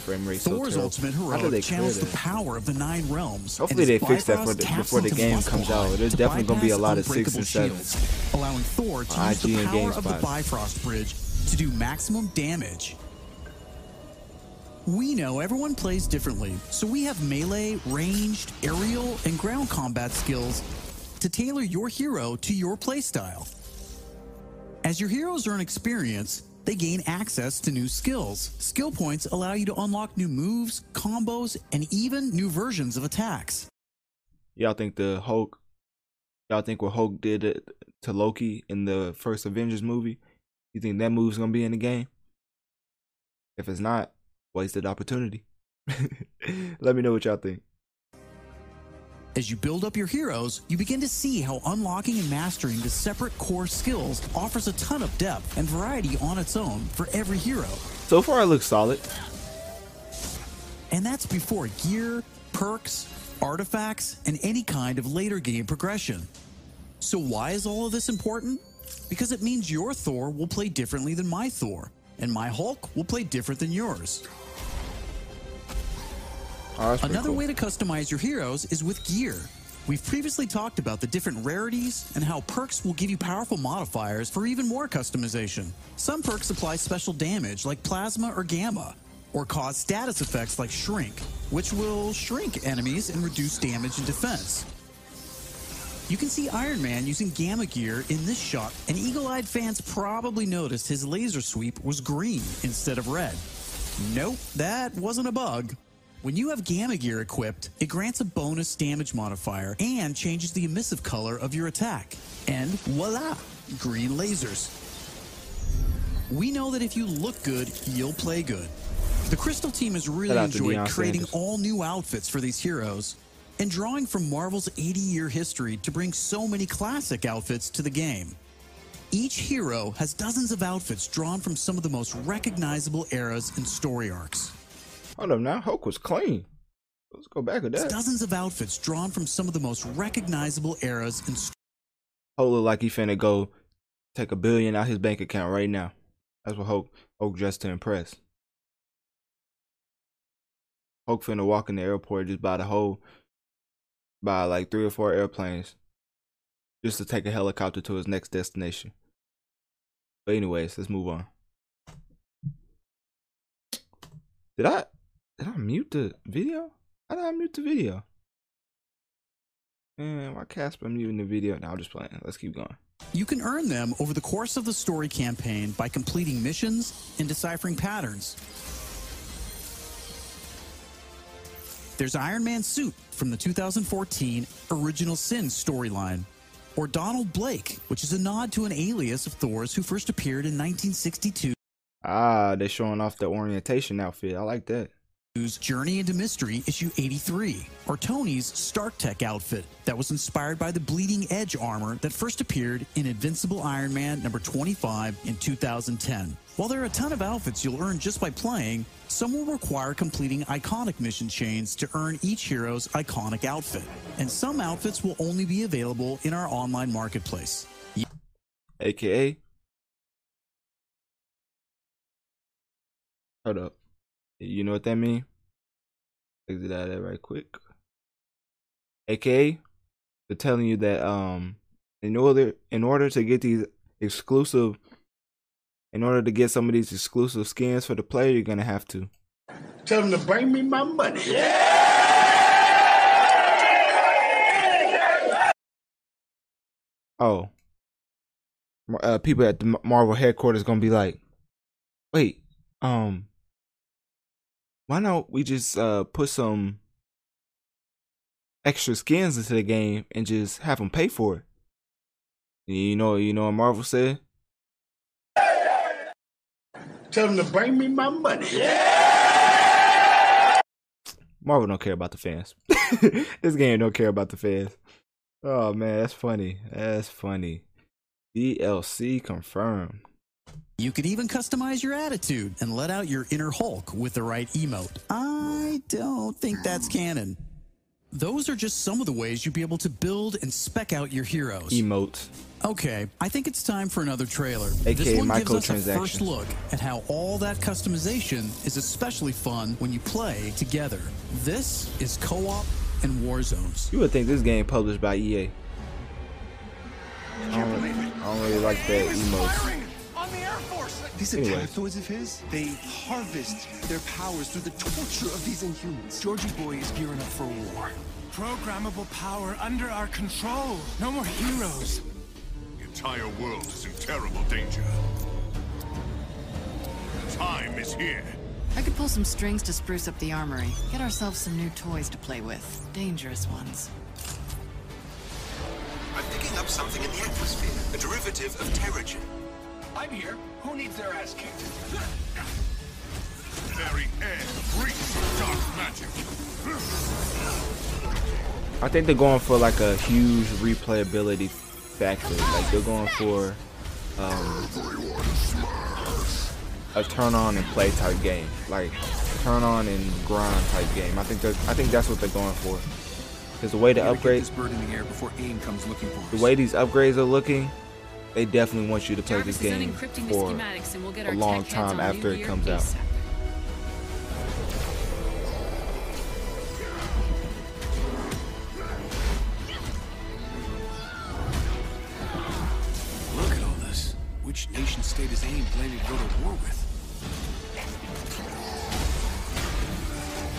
Rate so Thor's ultimate heroic they channels the power of the nine realms. Hopefully they fix that the- before the game comes out. There's definitely gonna be a lot of six and shields, allowing Thor to use the power of the Bifrost Bridge to do maximum damage. We know everyone plays differently, so we have melee, ranged, aerial, and ground combat skills to tailor your hero to your playstyle. As your heroes earn experience, they gain access to new skills. Skill points allow you to unlock new moves, combos, and even new versions of attacks. Y'all think the Hulk? Y'all think what Hulk did to- Loki in the first Avengers movie? You think that move's gonna be in the game? If it's not, wasted opportunity. Let me know what y'all think. As you build up your heroes, you begin to see how unlocking and mastering the separate core skills offers a ton of depth and variety on its own for every hero. So far, it looks solid. And that's before gear, perks, artifacts, and any kind of later game progression. So, why is all of this important? Because it means your Thor will play differently than my Thor, and my Hulk will play different than yours. Oh, Another cool. way to customize your heroes is with gear. We've previously talked about the different rarities and how perks will give you powerful modifiers for even more customization. Some perks apply special damage like plasma or gamma, or cause status effects like shrink, which will shrink enemies and reduce damage and defense. You can see Iron Man using gamma gear in this shot, and eagle-eyed fans probably noticed his laser sweep was green instead of red. Nope, that wasn't a bug. When you have gamma gear equipped, it grants a bonus damage modifier and changes the emissive color of your attack. And voila, green lasers. We know that if you look good, you'll play good. The Crystal team has really Shout out to enjoyed creating all new outfits for these heroes and drawing from Marvel's 80 year history to bring so many classic outfits to the game. Each hero has dozens of outfits drawn from some of the most recognizable eras and story arcs. Hold up now. Hulk was clean. Let's go back with that. Dozens of outfits drawn from some of the most recognizable eras and Hulk look like he finna go take a billion out his bank account right now. That's what Hulk Hulk dressed to impress. Hulk finna walk in the airport just by the whole buy like three or four airplanes just to take a helicopter to his next destination. But anyways, let's move on. Did I did I mute the video? How did I mute the video? And why Casper muting the video? Now I'm just playing. Let's keep going. You can earn them over the course of the story campaign by completing missions and deciphering patterns. There's Iron Man suit from the 2014 Original Sin storyline, or Donald Blake, which is a nod to an alias of Thor's who first appeared in 1962. Ah, they're showing off the orientation outfit. I like that. Journey into Mystery issue 83, or Tony's Stark Tech outfit that was inspired by the Bleeding Edge armor that first appeared in Invincible Iron Man number 25 in 2010. While there are a ton of outfits you'll earn just by playing, some will require completing iconic mission chains to earn each hero's iconic outfit, and some outfits will only be available in our online marketplace. AKA. Hold up. You know what that mean? Exit out of that right quick. AKA, they're telling you that um in order in order to get these exclusive in order to get some of these exclusive skins for the player, you're gonna have to Tell them to bring me my money. Oh. Uh, people at the Marvel headquarters gonna be like, wait, um, why don't we just uh put some extra skins into the game and just have them pay for it? You know, you know what Marvel said? Tell them to bring me my money. Marvel don't care about the fans. this game don't care about the fans. Oh man, that's funny. That's funny. DLC confirmed. You could even customize your attitude and let out your inner Hulk with the right emote. I don't think that's canon. Those are just some of the ways you'll be able to build and spec out your heroes. Emotes. Okay, I think it's time for another trailer. AKA this one gives us a first look at how all that customization is especially fun when you play together. This is co-op and war zones. You would think this game published by EA. I don't, I don't really like that emote. On the Air Force! These Anyway. Adaptoids of his, they harvest their powers through the torture of these inhumans. Georgie Boy is gearing up for a war. Programmable power under our control. No more heroes. The entire world is in terrible danger. Time is here. I could pull some strings to spruce up the armory. Get ourselves some new toys to play with. Dangerous ones. I'm picking up something in the atmosphere, a derivative of Terrigen. I'm here. Who needs their ass kicked? Very air breathes dark magic. I think they're going for like a huge replayability factor. Like they're going for um, a turn on and play type game, like turn on and grind type game. I think I think that's what they're going for. Because the way the We gotta upgrade, this bird in the air before AIM comes looking for us. the way these upgrades are looking, they definitely want you to play Jarvis this is game unencrypting the for schematics and we'll get a long time after it Year comes out. Look at all this. Which nation state is AIM planning to go to war with?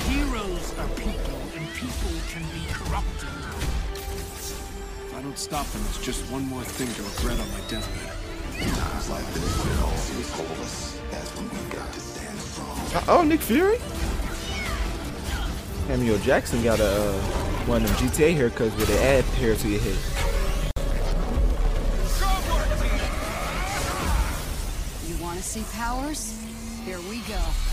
Heroes are people, and people can be corrupted. If I don't stop them, it's just one more thing to regret on my deathbed. Times like this, when all seems hopeless, that's when we got to stand strong. Uh, oh, Nick Fury. Samuel Jackson got a uh, one of them GTA haircuts with an ad hair to your head. You want to see powers? Here we go.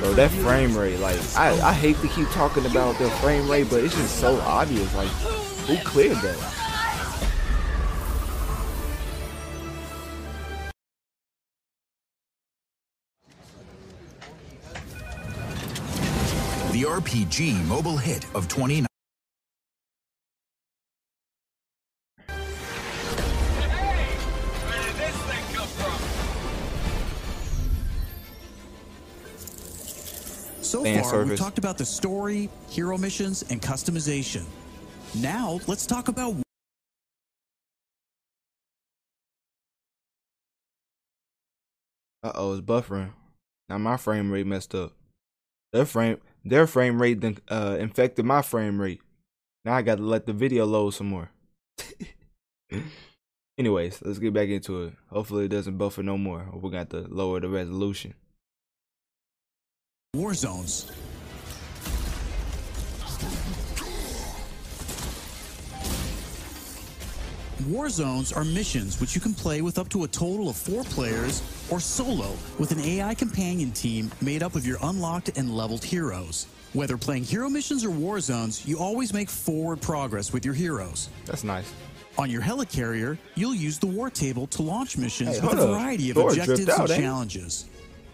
Bro, that frame rate, like, I, I hate to keep talking about the frame rate, but it's just so obvious. Like, who cleared that? The RPG mobile hit of 2019. So Fan far, we've talked about the story, hero missions, and customization. Now, let's talk about Uh oh, it's buffering. Now my frame rate messed up. Their frame, their frame rate then uh, infected my frame rate. Now I got to let the video load some more. Anyways, let's get back into it. Hopefully it doesn't buffer no more. Or we got to lower the resolution. War zones. War zones are missions which you can play with up to a total of four players or solo with an AI companion team made up of your unlocked and leveled heroes. Whether playing hero missions or war zones, you always make forward progress with your heroes. That's nice. On your helicarrier, you'll use the war table to launch missions Hey, with a variety of Thor objectives out, and challenges.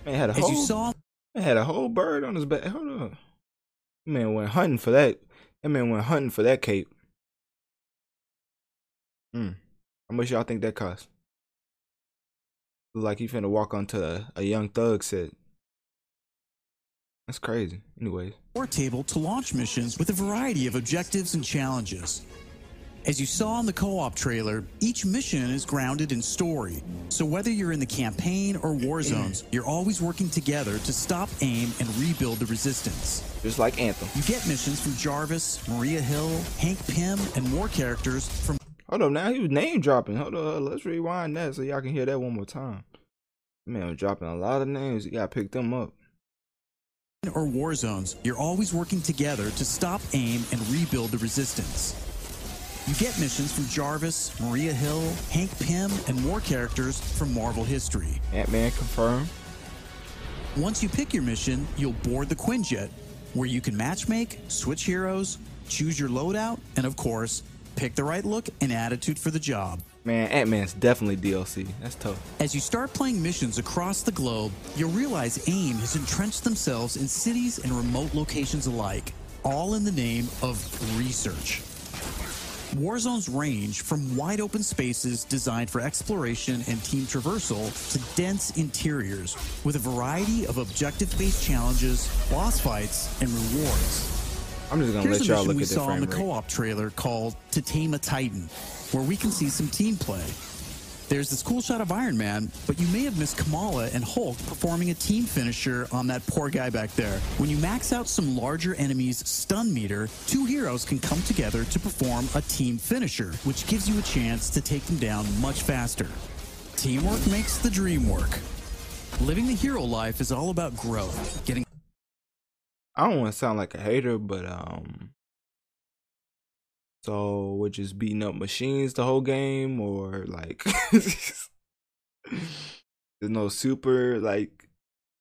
Man had a As you saw man had a whole bird on his back. Hold on. Man went hunting for that. That man went hunting for that cape. Hmm. How much y'all think that cost? Like he finna walk onto a, a young thug set. That's crazy. Anyways. war table to launch missions with a variety of objectives and challenges. As you saw in the co op trailer, each mission is grounded in story. So whether you're in the campaign or war zones, you're always working together to stop AIM and rebuild the resistance. Just like Anthem. You get missions from Jarvis, Maria Hill, Hank Pym, and more characters from Hold up now, he was name dropping. Hold on, let's rewind that so y'all can hear that one more time. Man I'm dropping a lot of names. You gotta pick them up. or war zones, you're always working together to stop AIM and rebuild the resistance. You get missions from Jarvis, Maria Hill, Hank Pym, and more characters from Marvel history. Ant-Man confirmed. Once you pick your mission, you'll board the Quinjet, where you can matchmake, switch heroes, choose your loadout, and of course, pick the right look and attitude for the job. Man, Ant-Man's definitely DLC. That's tough. As you start playing missions across the globe, you'll realize AIM has entrenched themselves in cities and remote locations alike, all in the name of research. War zones range from wide open spaces designed for exploration and team traversal to dense interiors with a variety of objective based challenges, boss fights, and rewards. I'm just gonna Here's let a y'all look we at the saw in the co-op trailer called "To Tame a Titan," where we can see some team play. There's this cool shot of Iron Man, but you may have missed Kamala and Hulk performing a team finisher on that poor guy back there. When you max out some larger enemies' stun meter, two heroes can come together to perform a team finisher, which gives you a chance to take them down much faster. Teamwork makes the dream work. Living the hero life is all about growth, getting I don't want to sound like a hater, but um, so we're just beating up machines the whole game, or like there's no super like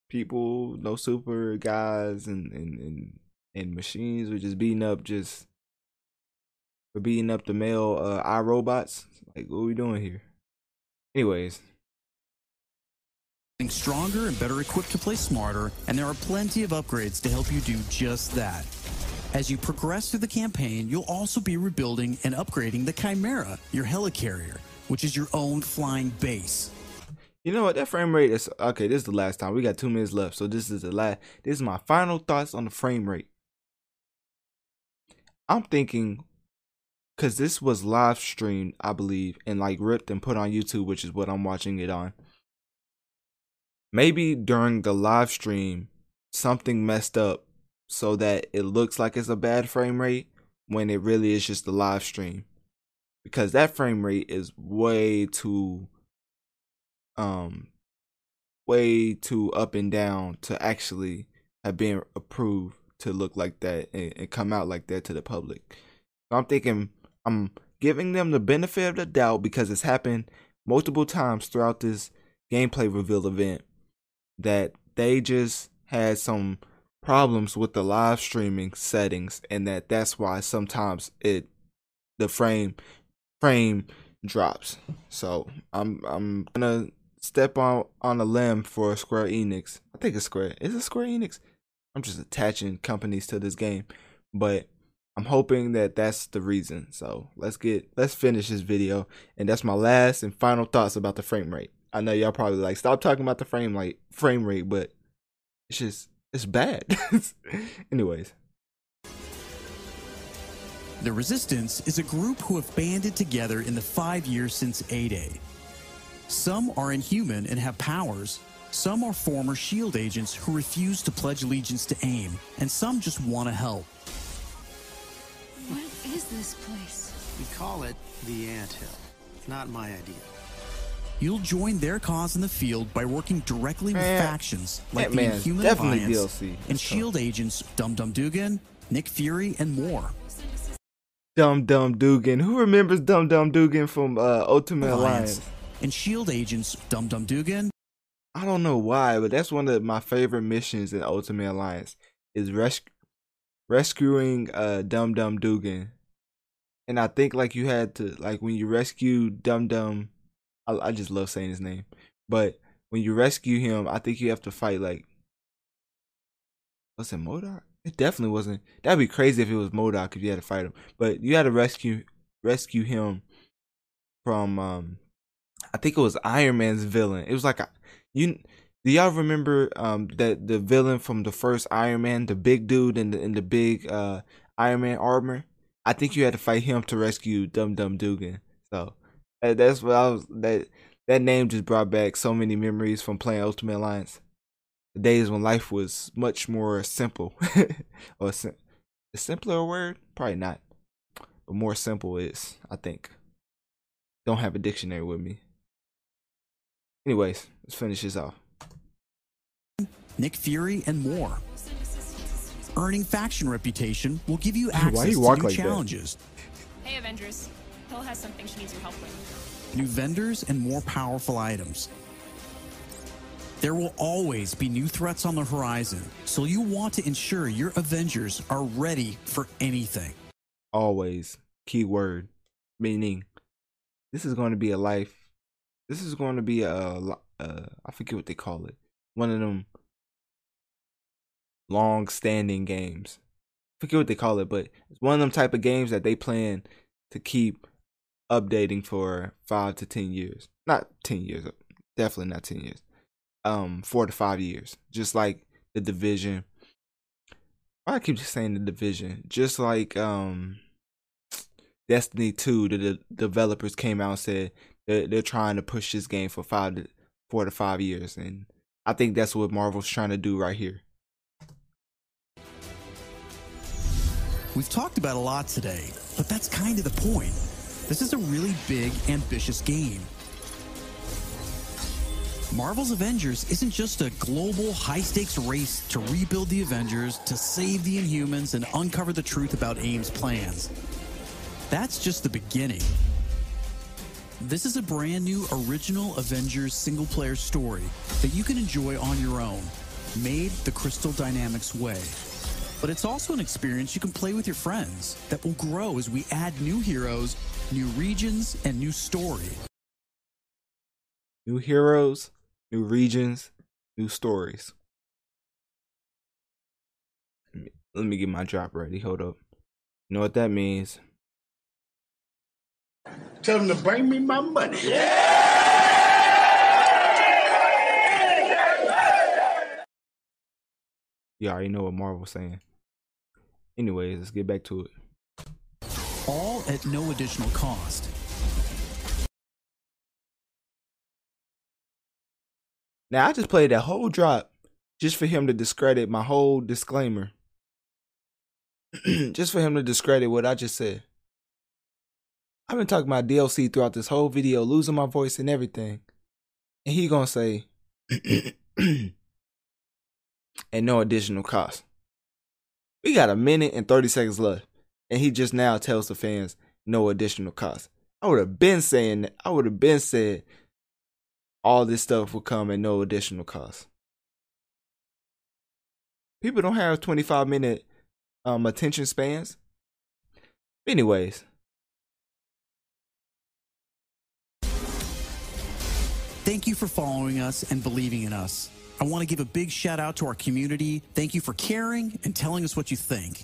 people, no super guys and and and, and machines. We're just beating up just we're beating up the male uh, iRobots. Like what are we doing here? Anyways, stronger and better equipped to play smarter, and there are plenty of upgrades to help you do just that. As you progress through the campaign, you'll also be rebuilding and upgrading the Chimera, your helicarrier, which is your own flying base. You know what? That frame rate is okay. This is the last time. We got two minutes left, so this is the last. This is my final thoughts on the frame rate. I'm thinking, cause this was live streamed, I believe, and like ripped and put on YouTube, which is what I'm watching it on. Maybe during the live stream, something messed up so that it looks like it's a bad frame rate, when it really is just the live stream because that frame rate is way too um way too up and down to actually have been approved to look like that and, and come out like that to the public. So I'm thinking I'm giving them the benefit of the doubt because it's happened multiple times throughout this gameplay reveal event that they just had some problems with the live streaming settings and that that's why sometimes it the frame frame drops. So I'm I'm gonna step on on a limb for Square Enix. I think it's Square. Is it Square Enix? I'm just attaching companies to this game, but I'm hoping that that's the reason. So let's get let's finish this video, and that's my last and final thoughts about the frame rate. I know y'all probably like stop talking about the frame like frame rate, but it's just it's bad. Anyways. The Resistance is a group who have banded together in the five years since A-Day. Some are inhuman and have powers, some are former SHIELD agents who refuse to pledge allegiance to AIM, and some just want to help. What is this place? We call it the Ant Hill. Not my idea. You'll join their cause in the field by working directly with Man, factions like the Ant-Man Inhuman Alliance DLC. and. SHIELD agents Dum Dum Dugan, Nick Fury, and more. Dum Dum Dugan. Who remembers Dum Dum Dugan from uh, Ultimate Alliance. Alliance? And SHIELD agents Dum Dum Dugan, I don't know why, but that's one of my favorite missions in Ultimate Alliance is res- rescuing uh Dum Dum Dugan. And I think like you had to like when you rescue Dum Dum I, I just love saying his name. But when you rescue him, I think you have to fight like was it MODOK? It definitely wasn't. That'd be crazy if it was MODOK if you had to fight him. But you had to rescue rescue him from um I think it was Iron Man's villain. It was like a, you do y'all remember um that the villain from the first Iron Man, the big dude in the in the big uh Iron Man armor? I think you had to fight him to rescue Dum Dum Dugan. So that's what I was that that name just brought back so many memories from playing Ultimate Alliance. The days when life was much more simple, or sim- a simpler word? Probably not, but more simple is I think. Don't have a dictionary with me. Anyways, let's finish this off. Nick Fury, and more. Earning faction reputation will give you Why do access you to new like that? challenges, Hey, Avengers. Hill has something she needs your help with. new vendors, and more powerful items. There will always be new threats on the horizon, so you want to ensure your Avengers are ready for anything. Always keyword meaning this is going to be a life. This is going to be a li- uh I forget what they call it. One of them long standing games. I forget what they call it, but it's one of them type of games that they plan to keep updating for five to ten years. Not ten years, definitely not ten years. Um, four to five years. Just like the division. Why I keep just saying the division. Just like um Destiny 2, the, the developers came out and said they're, they're trying to push this game for five to four to five years. And I think that's what Marvel's trying to do right here. We've talked about a lot today, but that's kind of the point. This is a really big, ambitious game. Marvel's Avengers isn't just a global, high stakes race to rebuild the Avengers, to save the Inhumans, and uncover the truth about AIM's plans. That's just the beginning. This is a brand new original Avengers single player story that you can enjoy on your own, made the Crystal Dynamics way. But it's also an experience you can play with your friends that will grow as we add new heroes, new regions, and new story. New heroes, new regions, new stories. Let me, let me get my drop ready. Hold up. You know what that means? Tell them to bring me my money. Yeah! You already know what Marvel's saying. Anyways, let's get back to it. All at no additional cost. Now I just played that whole drop just for him to discredit my whole disclaimer. just for him to discredit what I just said. I've been talking about DLC throughout this whole video, losing my voice and everything. And he gonna say and no additional cost. We got a minute and 30 seconds left. And he just now tells the fans no additional cost. I would have been saying that. I would have been said all this stuff will come at no additional cost. People don't have 25 minute um, attention spans. Anyways, Thank you for following us and believing in us. I want to give a big shout out to our community. Thank you for caring and telling us what you think.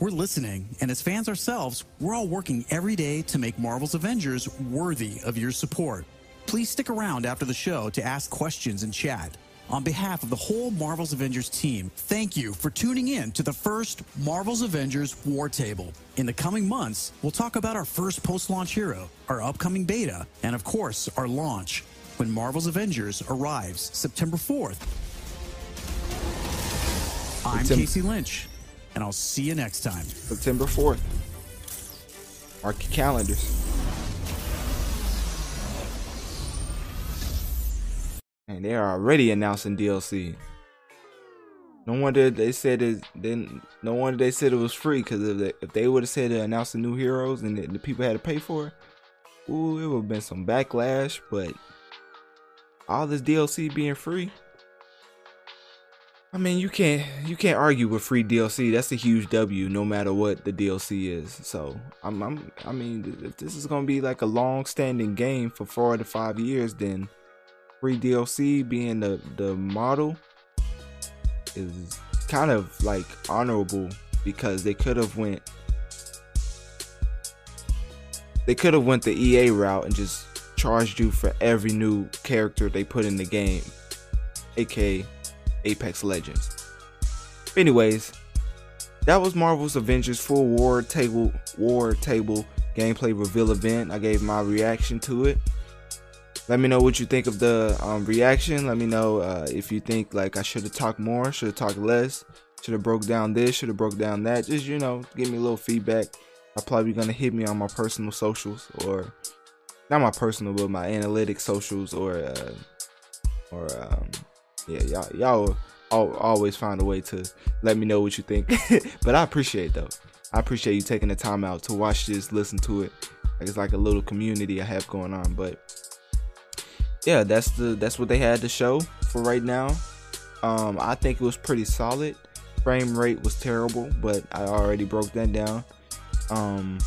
We're listening, and as fans ourselves, we're all working every day to make Marvel's Avengers worthy of your support. Please stick around after the show to ask questions and chat. On behalf of the whole Marvel's Avengers team, thank you for tuning in to the first Marvel's Avengers War Table. In the coming months, we'll talk about our first post launch hero, our upcoming beta, and of course, our launch when Marvel's Avengers arrives September 4th. I'm September- Casey Lynch, and I'll see you next time. September 4th. Mark your calendars. And they are already announcing DLC. No wonder they said it. Then no wonder they said it was free because if they, if they would have said they announced the new heroes and the, the people had to pay for it, ooh, it would have been some backlash. But all this DLC being free, I mean, you can't you can't argue with free DLC. That's a huge W, no matter what the DLC is. So I'm, I'm I mean, if this is gonna be like a long-standing game for four to five years, then free DLC being the the model is kind of like honorable because they could have went they could have went the EA route and just charged you for every new character they put in the game, aka Apex Legends. Anyways, that was Marvel's Avengers Full War Table War Table gameplay reveal event. I gave my reaction to it. Let me know what you think of the um, reaction. Let me know uh, if you think like I should have talked more, should have talked less, should have broke down this, should have broke down that. Just you know, give me a little feedback. I'm probably gonna hit me on my personal socials or not my personal, but my analytics socials or uh, or um, yeah, y'all y'all al- always find a way to let me know what you think. but I appreciate though. I appreciate you taking the time out to watch this, listen to it. Like it's like a little community I have going on. But yeah, that's the that's what they had to show for right now. Um, I think it was pretty solid. Frame rate was terrible, but I already broke that down. Um,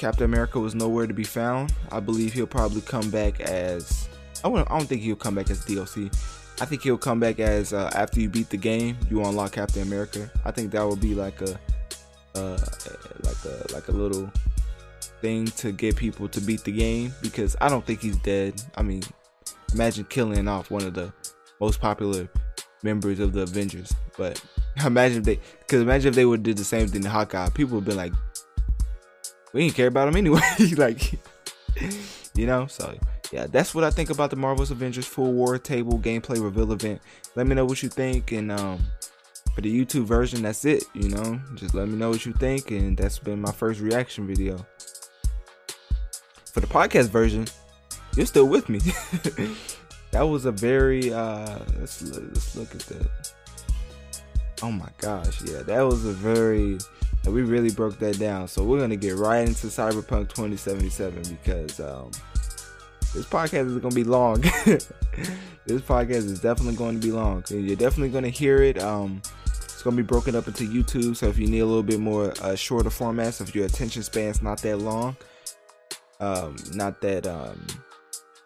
Captain America was nowhere to be found. I believe he'll probably come back as I don't, I don't think he'll come back as DLC. I think he'll come back as uh, after you beat the game, you unlock Captain America. I think that would be like a uh, like a like a little thing to get people to beat the game because I don't think he's dead. I mean, imagine killing off one of the most popular members of the Avengers. But imagine if they, because imagine if they would did the same thing to Hawkeye. People would be like, we didn't care about him anyway. like, you know. So yeah, that's what I think about the Marvel's Avengers Full War Table gameplay reveal event. Let me know what you think, and um, for the YouTube version, that's it. You know, just let me know what you think, and that's been my first reaction video. For the podcast version, you're still with me. that was a very uh let's let's look at that. Oh my gosh, yeah, that was a very we really broke that down. So we're gonna get right into Cyberpunk 2077 because um this podcast is gonna be long. this podcast is definitely going to be long. And you're definitely gonna hear it. Um it's gonna be broken up into YouTube. So if you need a little bit more uh, shorter formats, if your attention span's not that long, um, not that um,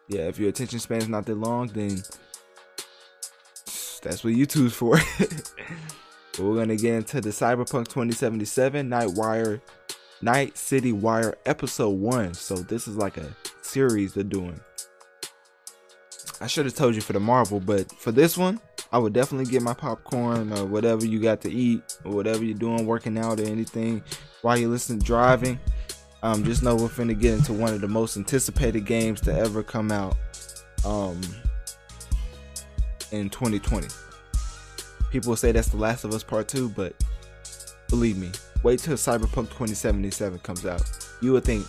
yeah, if your attention span is not that long, then that's what YouTube's for. we're gonna get into the Cyberpunk 2077 Night Wire, Night City Wire episode one. So this is like a series they're doing. I should have told you for the Marvel, but for this one, I would definitely get my popcorn or whatever you got to eat or whatever you're doing, working out or anything while you're listening, driving. Um, just know we're finna get into one of the most anticipated games to ever come out um, in 2020. People say that's The Last of Us Part 2, but believe me, wait till Cyberpunk 2077 comes out. You would think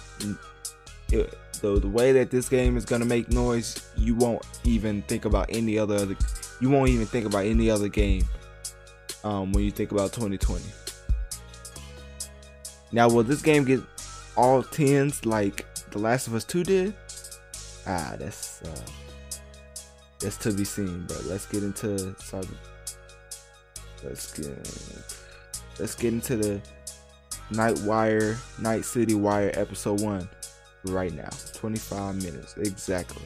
it, the the way that this game is gonna make noise, you won't even think about any other, other you won't even think about any other game um, when you think about 2020. Now, will this game get all tens like The Last of Us 2 did? Ah, that's uh, that's to be seen. But let's get into cyber. Let's get let's get into the Night Wire, Night City Wire episode one right now. 25 minutes exactly.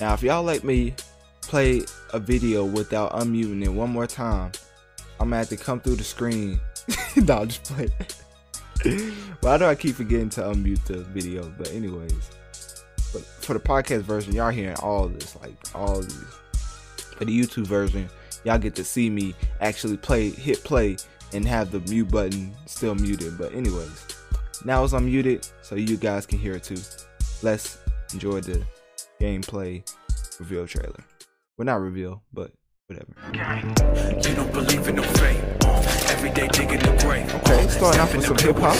Now, if y'all let me play a video without unmuting it one more time, I'm gonna have to come through the screen. no, I'm just play. Why do I keep forgetting to unmute the video? But anyways, but for the podcast version, y'all hearing all this, like all these. For the YouTube version, y'all get to see me actually play, hit play, and have the mute button still muted. But anyways, now it's unmuted, so you guys can hear it too. Let's enjoy the gameplay reveal trailer. Well, not reveal, but whatever. You don't believe in no fate. Every day digging the grave. Okay, starting off with some hip hop.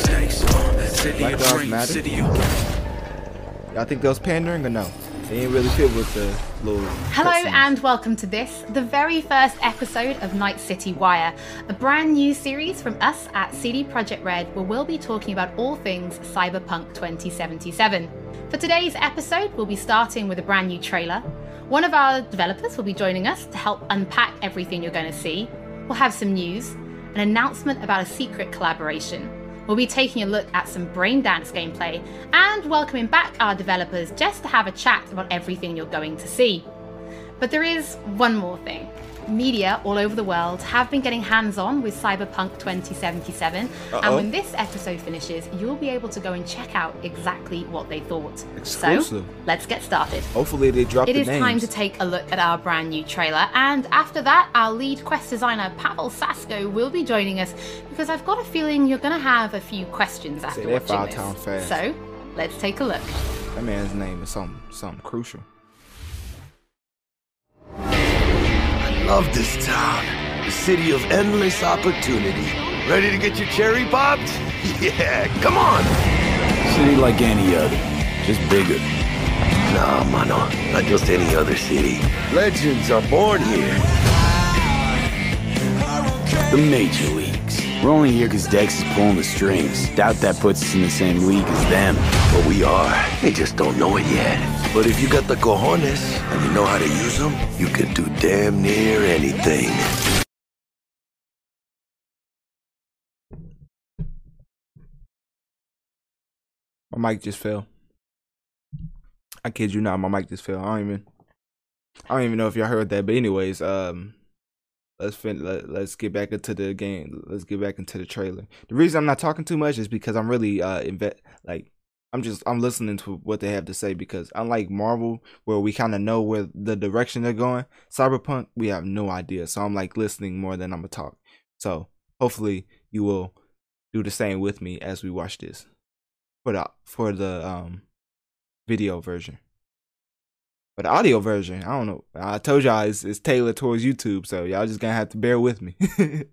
City Black of Lives Matter. City Y'all think that was pandering or no? They ain't really fit with the little. Hello cutscene. and welcome to this, the very first episode of Night City Wire, a brand new series from us at CD Projekt Red where we'll be talking about all things Cyberpunk 2077. For today's episode, we'll be starting with a brand new trailer. One of our developers will be joining us to help unpack everything you're going to see. We'll have some news, an announcement about a secret collaboration. We'll be taking a look at some Braindance gameplay and welcoming back our developers just to have a chat about everything you're going to see. But there is one more thing. Media all over the world have been getting hands on with Cyberpunk 2077, Uh-oh. and when this episode finishes, you'll be able to go and check out exactly what they thought. So, Exclusive. let's get started. Hopefully they drop It the is names. time to take a look at our brand new trailer, and after that, our lead quest designer Pavel Sasko will be joining us because I've got a feeling you're going to have a few questions after Say watching this. So, let's take a look. That man's name is something something crucial. Love this town. The city of endless opportunity. Ready to get your cherry popped? Yeah, come on! City like any other, just bigger. Nah, mano, not just any other city. Legends are born here. The Major Leagues. We're only here because Dex is pulling the strings. Doubt that puts us in the same league as them. But we are. They just don't know it yet. But if you got the cojones and you know how to use them, you can do damn near anything. My mic just fell. I kid you not, my mic just fell. I don't even I don't even know if y'all heard that, but anyways, um let's fin- let, let's get back into the game. Let's get back into the trailer. The reason I'm not talking too much is because I'm really uh inve- like I'm just I'm listening to what they have to say because unlike Marvel where we kind of know where the direction they're going, Cyberpunk we have no idea. So I'm like listening more than I'm gonna talk. So hopefully you will do the same with me as we watch this for the for the um video version. For the audio version, I don't know. I told y'all it's, it's tailored towards YouTube, so y'all just gonna have to bear with me.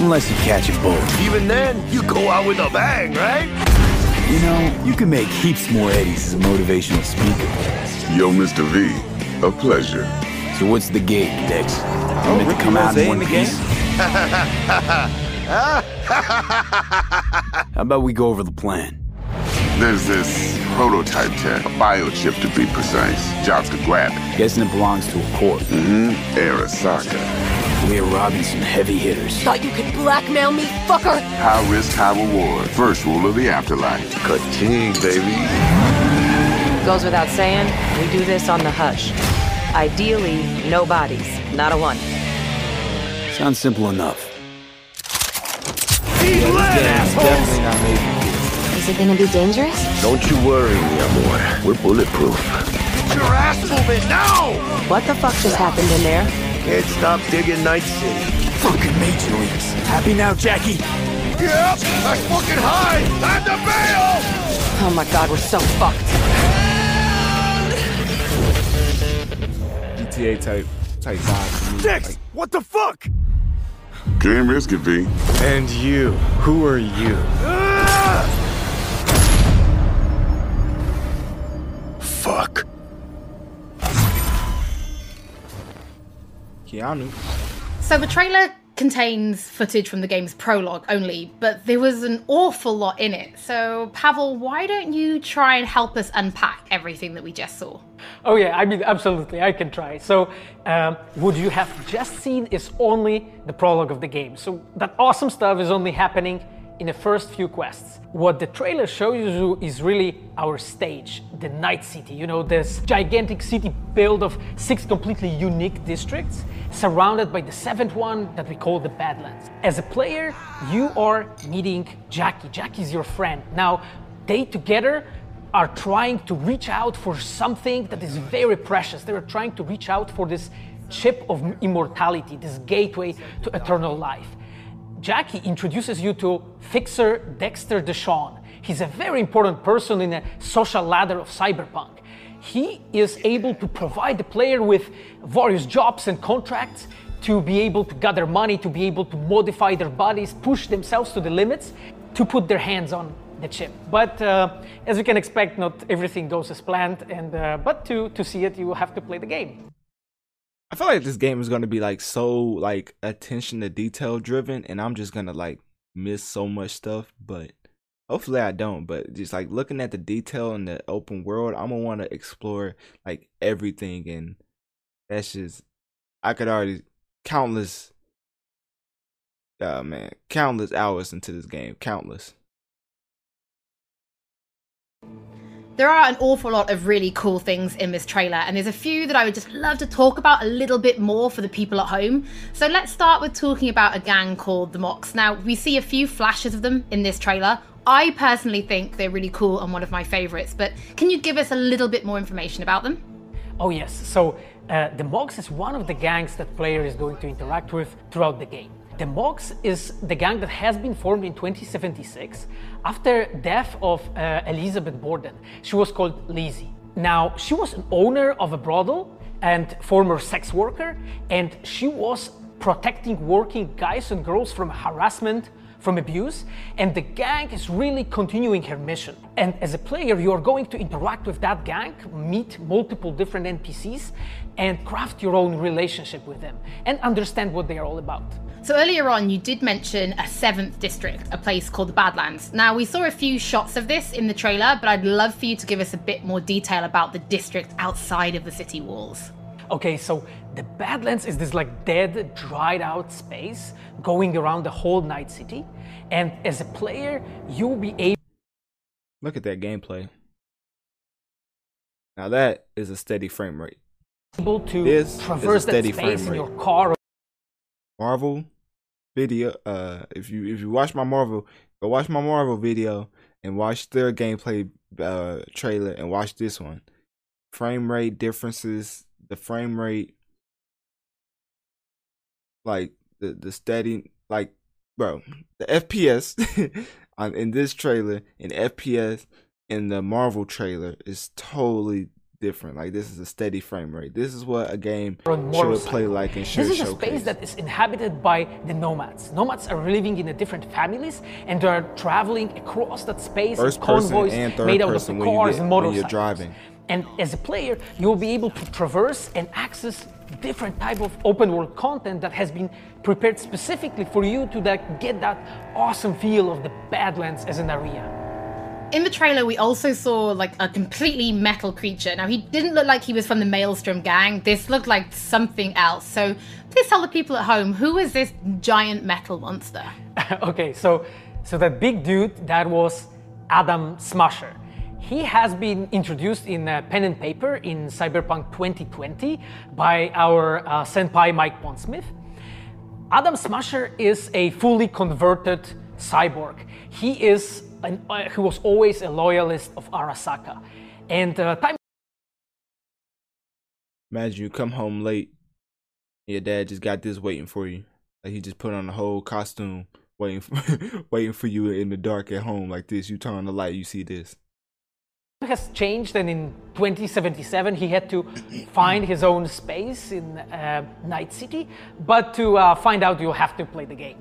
Unless you catch a bullet. Even then, you go out with a bang, right? You know, you can make heaps more eddies as a motivational speaker. Yo, Mr. V, a pleasure. So what's the gig, Dex? Oh, you Oh, meant to Ricky come out Rose in in one the game? piece? How about we go over the plan? There's this prototype tech, a biochip to be precise. Jobs to grab it. Guessing it belongs to a court. Mm-hmm. Arasaka. We're robbing some heavy hitters. Thought you could blackmail me, fucker? High risk, high reward. First rule of the afterlife. Ka-ting, baby. Goes without saying, we do this on the hush. Ideally, no bodies, not a one. Sounds simple enough. Definitely not made for Is it gonna be dangerous? Don't you worry, mi amor. We're bulletproof. Get your ass moving now! What the fuck just happened in there? Can't stop digging Night City. Fucking Major Leagues. Happy now, Jackie? Yep, that's fucking high! Time to bail! Oh my god, we're so fucked. GTA type type vibe to me. Dex, Like, what the fuck? Game risky, V. And you, who are you? Fuck. Keanu. So the trailer contains footage from the game's prologue only, but there was an awful lot in it. So, Pavel, why don't you try and help us unpack everything that we just saw? Oh yeah, I mean absolutely, I can try. So, um, what you have just seen is only the prologue of the game. So that awesome stuff is only happening in the first few quests. What the trailer shows you is really our stage, the Night City. You know, this gigantic city built of six completely unique districts, surrounded by the seventh one that we call the Badlands. As a player, you are meeting Jackie. Jackie's your friend. Now, they together are trying to reach out for something that is very precious. They are trying to reach out for this chip of immortality, this gateway to eternal life. Jackie introduces you to Fixer Dexter Deshawn. He's a very important person in a social ladder of cyberpunk. He is able to provide the player with various jobs and contracts to be able to gather money, to be able to modify their bodies, push themselves to the limits, to put their hands on the chip. But uh, as you can expect, not everything goes as planned. And uh, but to to see it, you will have to play the game. I feel like this game is gonna be like so like attention to detail driven, and I'm just gonna like miss so much stuff. But hopefully I don't. But just like looking at the detail in the open world, I'm gonna want to explore like everything, and that's just I could already countless. Uh man, countless hours into this game, countless. There are an awful lot of really cool things in this trailer, and there's a few that I would just love to talk about a little bit more for the people at home. So let's start with talking about a gang called the Mox. Now, we see a few flashes of them in this trailer. I personally think they're really cool and one of my favorites, but can you give us a little bit more information about them? Oh yes. So uh, the Mox is one of the gangs that player is going to interact with throughout the game. The Mox is the gang that has been formed in 2076 after death of uh, Elizabeth Borden. She was called Lizzie. Now, she was an owner of a brothel and former sex worker, and she was protecting working guys and girls from harassment, from abuse, and the gang is really continuing her mission. And as a player, you are going to interact with that gang, meet multiple different NPCs, and craft your own relationship with them and understand what they are all about. So earlier on, you did mention a seventh district, a place called the Badlands. Now, we saw a few shots of this in the trailer, but I'd love for you to give us a bit more detail about the district outside of the city walls. Okay, so the Badlands is this like dead, dried out space going around the whole Night City. And as a player, you'll be able. Look at that gameplay. Now that is a steady frame rate. Able to this traverse that space in your car. Marvel video. Uh, if you if you watch my Marvel, go watch my Marvel video and watch their gameplay uh trailer and watch this one. Frame rate differences, the frame rate, like the the steady, like bro, the FPS on in this trailer and FPS in the Marvel trailer is totally different. Like this is a steady frame rate. This is what a game should play like and should This is showcase. a space that is inhabited by the nomads. Nomads are living in the different families and they are traveling across that space First in convoys and third made out of person the when you cars get- and when you're driving. And as a player, you will be able to traverse and access different type of open world content that has been prepared specifically for you to get that awesome feel of the Badlands as an area. In the trailer, we also saw like a completely metal creature. Now, he didn't look like he was from the Maelstrom gang. This looked like something else. So, please tell the people at home who is this giant metal monster? okay, so so that big dude that was Adam Smasher. He has been introduced in uh, pen and paper in Cyberpunk 2020 by our uh, senpai Mike Pondsmith. Adam Smasher is a fully converted cyborg. He is an, uh, he was always a loyalist of Arasaka, and uh, time Imagine you come home late, your dad just got this waiting for you. Like he just put on the whole costume, waiting for, waiting for you in the dark at home like this. You turn on the light, you see this. Has changed and in 2077 he had to find his own space in uh, night city but to uh, find out you'll have to play the game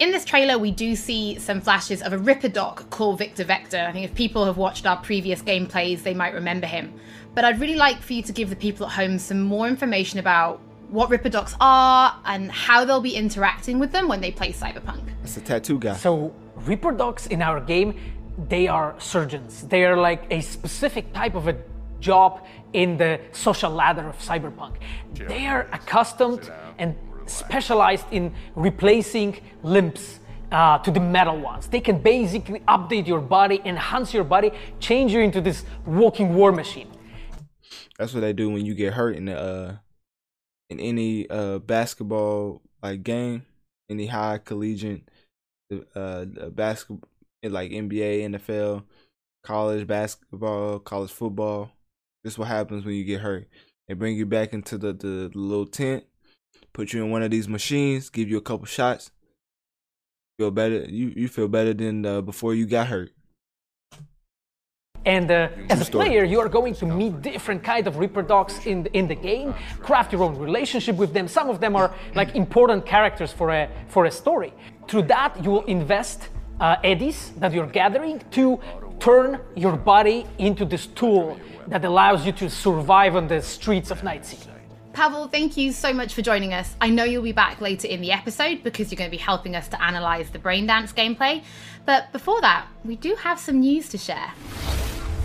in this trailer, we do see some flashes of a Ripperdoc called Victor Vector. I think if people have watched our previous gameplays, they might remember him. But I'd really like for you to give the people at home some more information about what Ripperdocs are and how they'll be interacting with them when they play Cyberpunk. It's a tattoo guy. So, Ripperdocs in our game, they are surgeons. They are like a specific type of a job in the social ladder of Cyberpunk. They are accustomed and specialized in replacing limbs uh, to the metal ones. They can basically update your body, enhance your body, change you into this walking war machine. That's what they do when you get hurt in the uh, in any uh, basketball like game, any high collegiate uh, basketball like NBA, NFL, college basketball, college football. This is what happens when you get hurt. They bring you back into the, the, the little tent put you in one of these machines, give you a couple shots, feel better. You you feel better than uh, before you got hurt. And uh, as a player, you are going to meet different kind of Ripperdocs in the, in the game, craft your own relationship with them. Some of them are like important characters for a for a story. Through that, you will invest uh, eddies that you're gathering to turn your body into this tool that allows you to survive on the streets of Night City. Pavel, thank you so much for joining us. I know you'll be back later in the episode because you're going to be helping us to analyze the Braindance gameplay. But before that, we do have some news to share.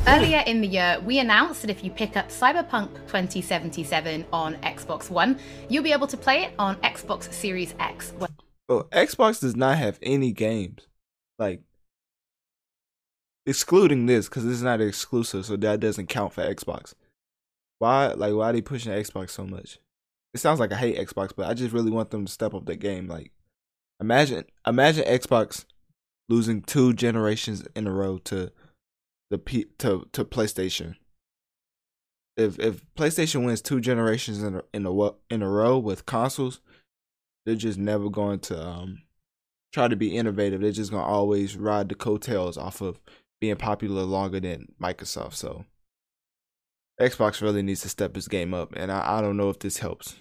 Earlier in the year, we announced that if you pick up Cyberpunk 2077 on Xbox One, you'll be able to play it on Xbox Series X. Well, Xbox does not have any games. Like, excluding this, because this is not exclusive, so that doesn't count for Xbox. Why like why are they pushing Xbox so much? It sounds like I hate Xbox, but I just really want them to step up their game. Like imagine imagine Xbox losing two generations in a row to the P, to to PlayStation. If if PlayStation wins two generations in a, in a in a row with consoles, they're just never going to um try to be innovative. They're just gonna always ride the coattails off of being popular longer than Microsoft. So Xbox really needs to step his game up, and I, I don't know if this helps.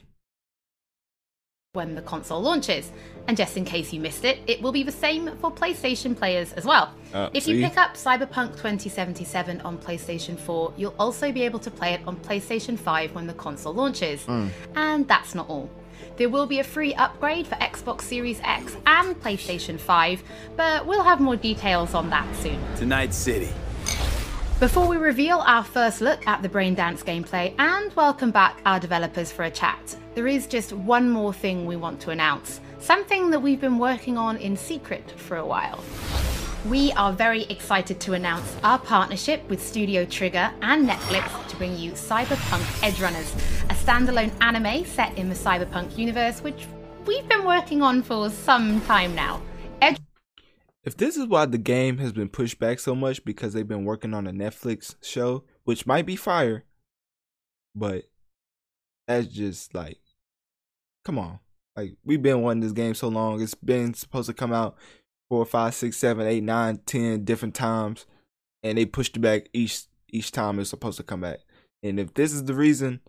When the console launches. And just in case you missed it, it will be the same for PlayStation players as well. Uh, if see? you pick up Cyberpunk 2077 on PlayStation 4, you'll also be able to play it on PlayStation 5 when the console launches. Mm. And that's not all. There will be a free upgrade for Xbox Series X and PlayStation 5, but we'll have more details on that soon. Tonight City. Before we reveal our first look at the Braindance gameplay and welcome back our developers for a chat, there is just one more thing we want to announce, something that we've been working on in secret for a while. We are very excited to announce our partnership with Studio Trigger and Netflix to bring you Cyberpunk Edgerunners, a standalone anime set in the Cyberpunk universe, which we've been working on for some time now. If this is why the game has been pushed back so much because they've been working on a Netflix show, which might be fire, but that's just like, come on. Like we've been wanting this game so long. It's been supposed to come out four, five, six, seven, eight, nine, ten different times, and they pushed it back each each time it's supposed to come back. And if this is the reason,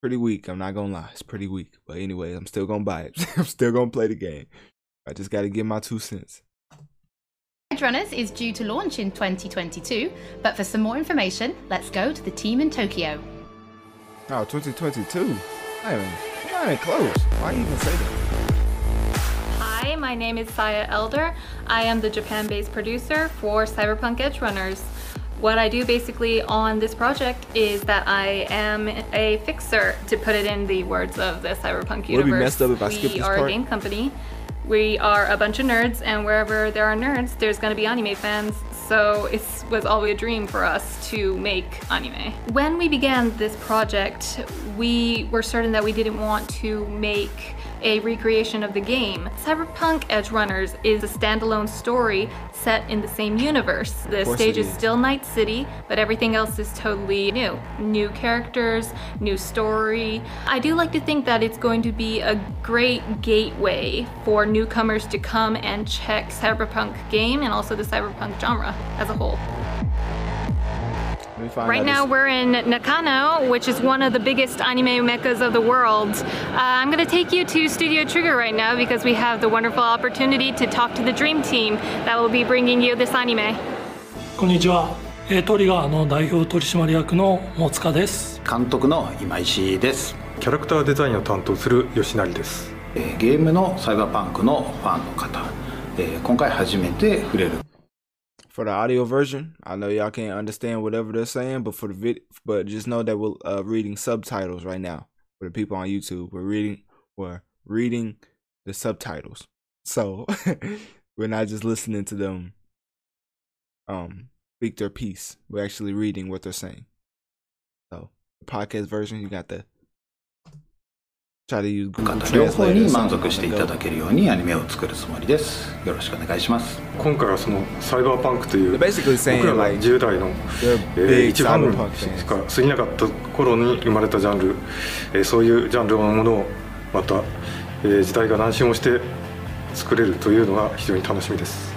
pretty weak. I'm not gonna lie, it's pretty weak. But anyway, I'm still gonna buy it. I'm still gonna play the game. I just gotta give my two cents. Edgerunners is due to launch in 2022, but for some more information, let's go to the team in Tokyo. Oh, 2022? I am not even close. Why even say that? Hi, my name is Saya Elder. I am the Japan-based producer for Cyberpunk Edge Runners. What I do basically on this project is that I am a fixer, to put it in the words of the Cyberpunk universe. Would be messed up if I skip this part? We are a game company we are a bunch of nerds, and wherever there are nerds, there's gonna be anime fans. So it was always a dream for us to make anime. When we began this project, we were certain that we didn't want to make a recreation of the game. Cyberpunk Edge Runners is a standalone story set in the same universe. The stage is still Night City, but everything else is totally new. New characters, new story. I do like to think that it's going to be a great gateway for newcomers to come and check Cyberpunk game and also the Cyberpunk genre as a whole. Find Right now we're in Nakano, which is one of the biggest anime meccas of the world. Uh, I'm going to take you to Studio Trigger right now because we have the wonderful opportunity to talk to the Dream Team that will be bringing you this anime. こんにちは、えートリガーの代表取締役の大塚です監督の今石ですキャラクターデザインを担当する吉成ですえーゲームのサイバーパンクのファンの方、えー今回初めて触れる For the audio version, I know y'all can't understand whatever they're saying, but for the vid, but just know that we're uh, reading subtitles right now. For the people on YouTube, we're reading, we're reading the subtitles. So we're not just listening to them um speak their piece. We're actually reading what they're saying. So the podcast version, you got the 両方に満足していた.だけるようにアニメを作るつもりですよろしくお願いします今回はそのサイバーパンクという僕らが like, 10代の、え一ファン cyberpunk fans. しか過ぎなかった頃に生まれたジャンル、えーそういうジャンルのものをまた、えー時代が南進をして作れるというのが非常に楽しみです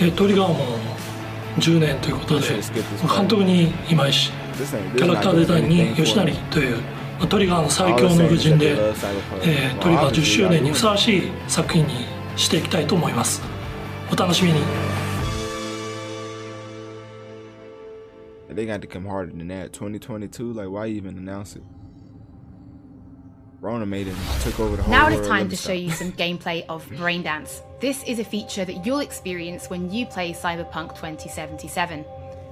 えートリガーも10年ということで監督に今石 This ain't- キャラクターデザインに吉成.というまあトリガーの最強の武人で、えートリガー10周年にふさわしい作品にしていきたいと思いますお楽しみに They got to come harder than that. 2022, like why even announce it? Rona made it, took over the whole Now it world. is Let time me to stop. show you some gameplay of Braindance. This is a feature that you'll experience when you play Cyberpunk 2077.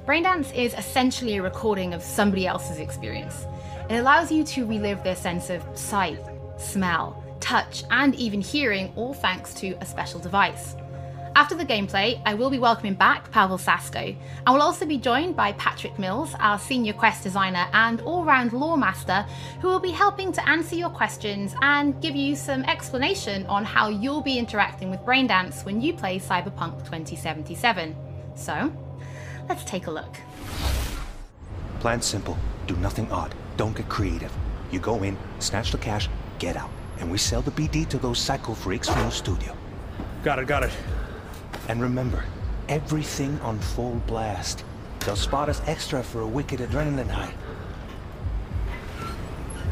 Braindance is essentially a recording of somebody else's experience. It allows you to relive their sense of sight, smell, touch, and even hearing, all thanks to a special device. After the gameplay, I will be welcoming back Pavel Sasko, and will also be joined by Patrick Mills, our senior quest designer and all round lore master, who will be helping to answer your questions and give you some explanation on how you'll be interacting with Braindance when you play Cyberpunk 2077. So, let's take a look. Plan simple. Do nothing odd. Don't get creative. You go in, snatch the cash, get out. And we sell the BD to those psycho freaks from the studio. Got it, got it. And remember, everything on full blast. They'll spot us extra for a wicked adrenaline high.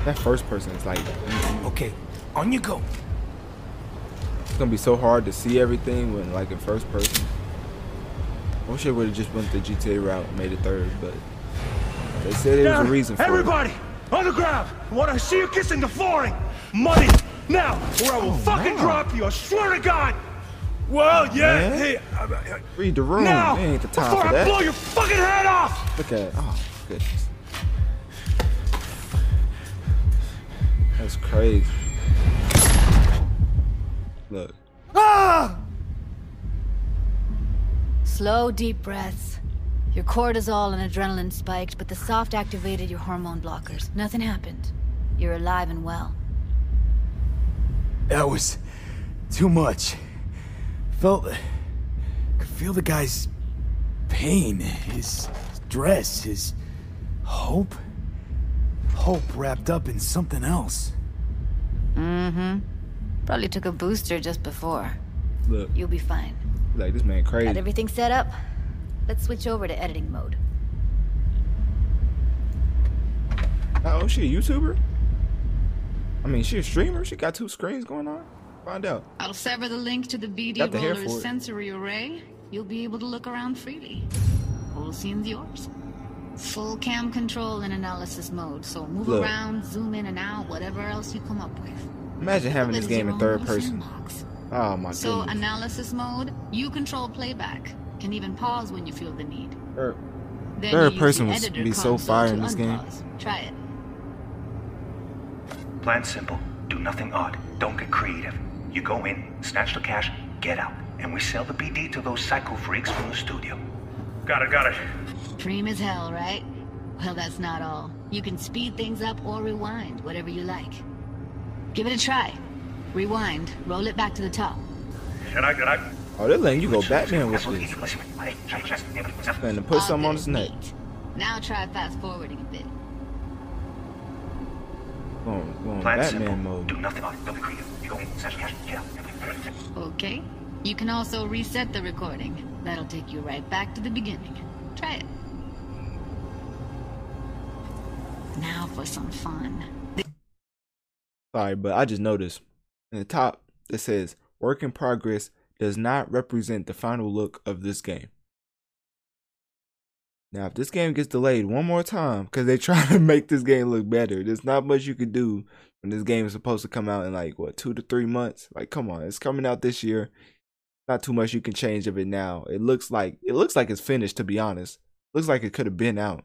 That first person is like, mm-hmm. okay, on you go. It's gonna be so hard to see everything when like in first person. I wish I would have just went the GTA route and made it third, but they said there was a reason for Everybody, on the ground. I want to see you kissing the flooring. Money, now, or I will fucking drop you. I swear to God. Well, yeah. man. Hey, uh, it. Read the room. now, It ain't the time before for I that. blow your fucking head off. Look at oh goodness. That's crazy. Look. Ah! Slow, deep breaths. Your cortisol and adrenaline spiked, but the soft activated your hormone blockers. Nothing happened. You're alive and well. That was too much. Felt. Could feel the guy's pain, his stress, his hope. Hope wrapped up in something else. Mm-hmm. Probably took a booster just before. Look. You'll be fine. Like this man crazy. Got everything set up? Let's switch over to editing mode. Oh, she a YouTuber? I mean, she a streamer. She got two screens going on. Find out. I'll sever the link to the BD Got the Roller's sensory array. You'll be able to look around freely. Whole scene's yours. Full cam control in analysis mode, so move Look. around, zoom in and out, whatever else you come up with. Imagine having this game in third person. sandbox. Oh my god. So goodness. analysis mode, you control playback. Can even pause when you feel the need. Third, Then third you person the would be so console fire in this game. Try it. Plan simple. Do nothing odd. Don't get creative. You go in, snatch the cash, get out. And we sell the BD to those psycho freaks from the studio. Got it, got it. Cream as hell, right? Well, that's not all. You can speed things up or rewind, whatever you like. Give it a try. Rewind, roll it back to the top. Can I, can I? Oh, they're letting you go Batman with this. And to put something on his neck. Now try fast forwarding a bit. Going, going Plan Batman simple. mode. Do nothing odd. Don't get creative. You go in, snatch the cash. Okay. You can also reset the recording. That'll take you right back to the beginning. Try it. Now for some fun. Sorry, but I just noticed in the top it says work in progress does not represent the final look of this game. Now, if this game gets delayed one more time because they try to make this game look better, there's not much you can do when this game is supposed to come out in like what two to three months. Like, come on, it's coming out this year. Not too much you can change of it now. It looks like it looks like it's finished. To be honest, looks like it could have been out.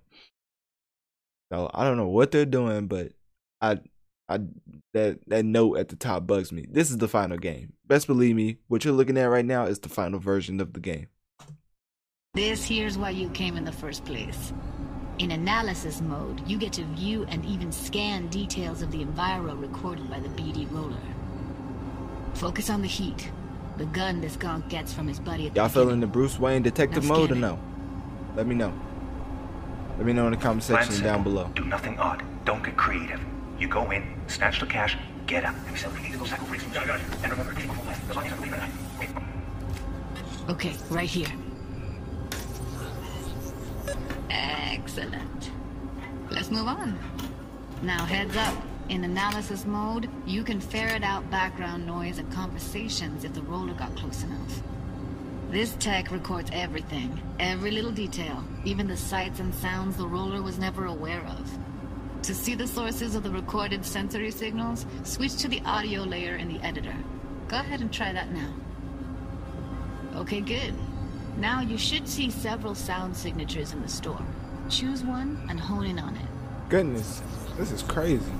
So I don't know what they're doing, but I, I that that note at the top bugs me. This is the final game. Best believe me, what you're looking at right now is the final version of the game. This here's why you came in the first place. In analysis mode, you get to view and even scan details of the enviro recorded by the BD roller. Focus on the heat, the gun this gonk gets from his buddy at Y'all the feeling the Bruce Wayne detective Now mode or scan no? Let me know. Let me know in the comment section down below. Do nothing odd. Don't get creative. You go in, snatch the cash, get out. And we sell the BD to those psycho freaks from. And remember, a full list. As long as I. Okay, right here. Excellent. Let's move on. Now heads up. In analysis mode, you can ferret out background noise and conversations if the roller got close enough. This tech records everything, every little detail, even the sights and sounds the roller was never aware of. To see the sources of the recorded sensory signals, switch to the audio layer in the editor. Go ahead and try that now. Okay, good. Now you should see several sound signatures in the store. Choose one and hone in on it. Goodness, this is crazy.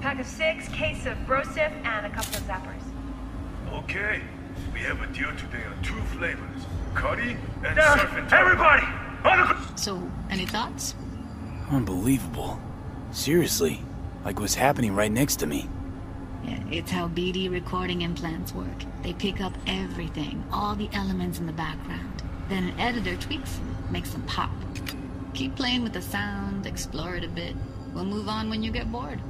Pack of six, case of Broseph, and a couple of zappers. Okay, we have a deal today on two flavors. Cuddy and Down. surf and. Everybody! On the So, any thoughts? Unbelievable. Seriously, like what's happening right next to me. Yeah, it's how BD recording implants work. They pick up everything, all the elements in the background. Then an editor tweaks them, makes them pop. Keep playing with the sound, explore it a bit. We'll move on when you get bored.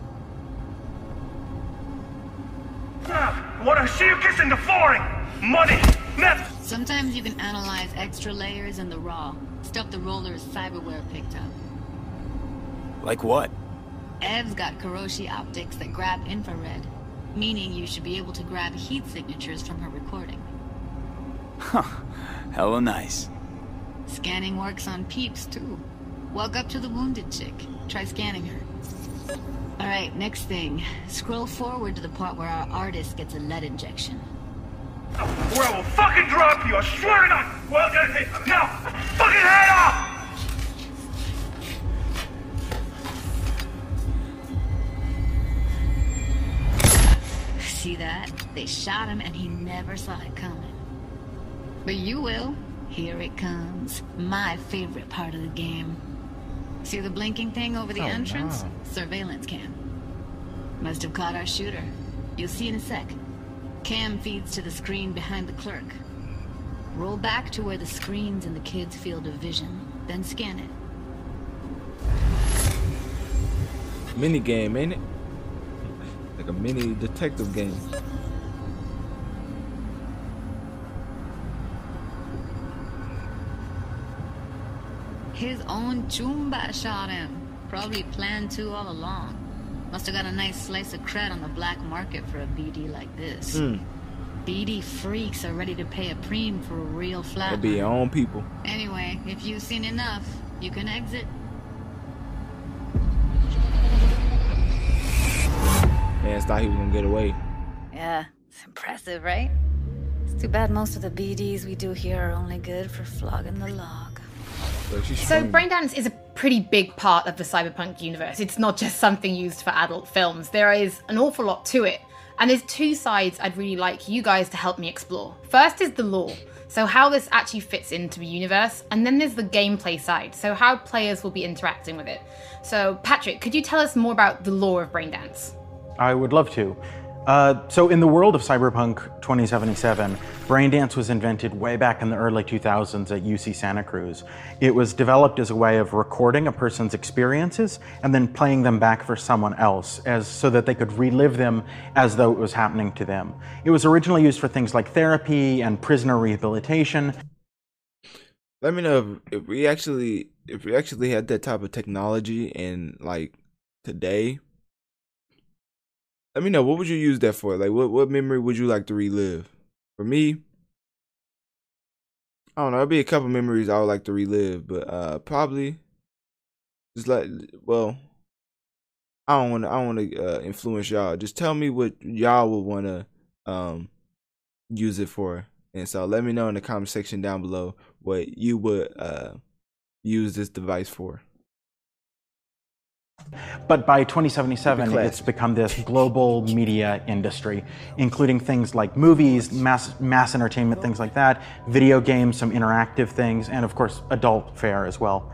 I wanna see you kissing the flooring! Money! Net! Sometimes you can analyze extra layers in the raw, stuff the roller's cyberware picked up. Like what? Ev's got Kiroshi optics that grab infrared, meaning you should be able to grab heat signatures from her recording. Huh. Hella nice. Scanning works on peeps, too. Walk up to the wounded chick. Try scanning her. Alright, next thing. Scroll forward to the part where our artist gets a lead injection. Or I will fucking drop you, I swear to God! Well, okay, now, fucking head off! See that? They shot him and he never saw it coming. But you will. Here it comes. My favorite part of the game. See the blinking thing over the Oh, entrance? no. Surveillance cam. Must have caught our shooter. You'll see in a sec. Cam feeds to the screen behind the clerk. Roll back to where the screen's in the kid's field of vision, then scan it. Mini game, ain't it? Like a mini detective game. His own Choomba shot him. Probably planned to all along. Must have got a nice slice of cred on the black market for a BD like this. Hmm. BD freaks are ready to pay a preem for a real flat. That be your own people. Anyway, if you've seen enough, you can exit. Man, thought he was gonna get away. Yeah, it's impressive, right? It's too bad most of the BDs we do here are only good for flogging the log. So, Braindance is a pretty big part of the cyberpunk universe. It's not just something used for adult films, there is an awful lot to it. And there's two sides I'd really like you guys to help me explore. First is the lore, so how this actually fits into the universe, and then there's the gameplay side, so how players will be interacting with it. So, Patrick, could you tell us more about the lore of Braindance? I would love to. Uh, so, in the world of Cyberpunk 2077, Braindance was invented way back in the early 2000s at UC Santa Cruz. It was developed as a way of recording a person's experiences and then playing them back for someone else, as so that they could relive them as though it was happening to them. It was originally used for things like therapy and prisoner rehabilitation. Let me know if, if we actually if we actually had that type of technology in like today. Let me know what would you use that for? Like what what memory would you like to relive? For me, I don't know. It'd be a couple memories I would like to relive, but uh probably just like well, I don't want to. I don't want to uh, influence y'all. Just tell me what y'all would want to um use it for, and so let me know in the comment section down below what you would uh use this device for. But by 2077, it's become this global media industry, including things like movies, mass mass entertainment, things like that, video games, some interactive things, and of course, adult fare as well.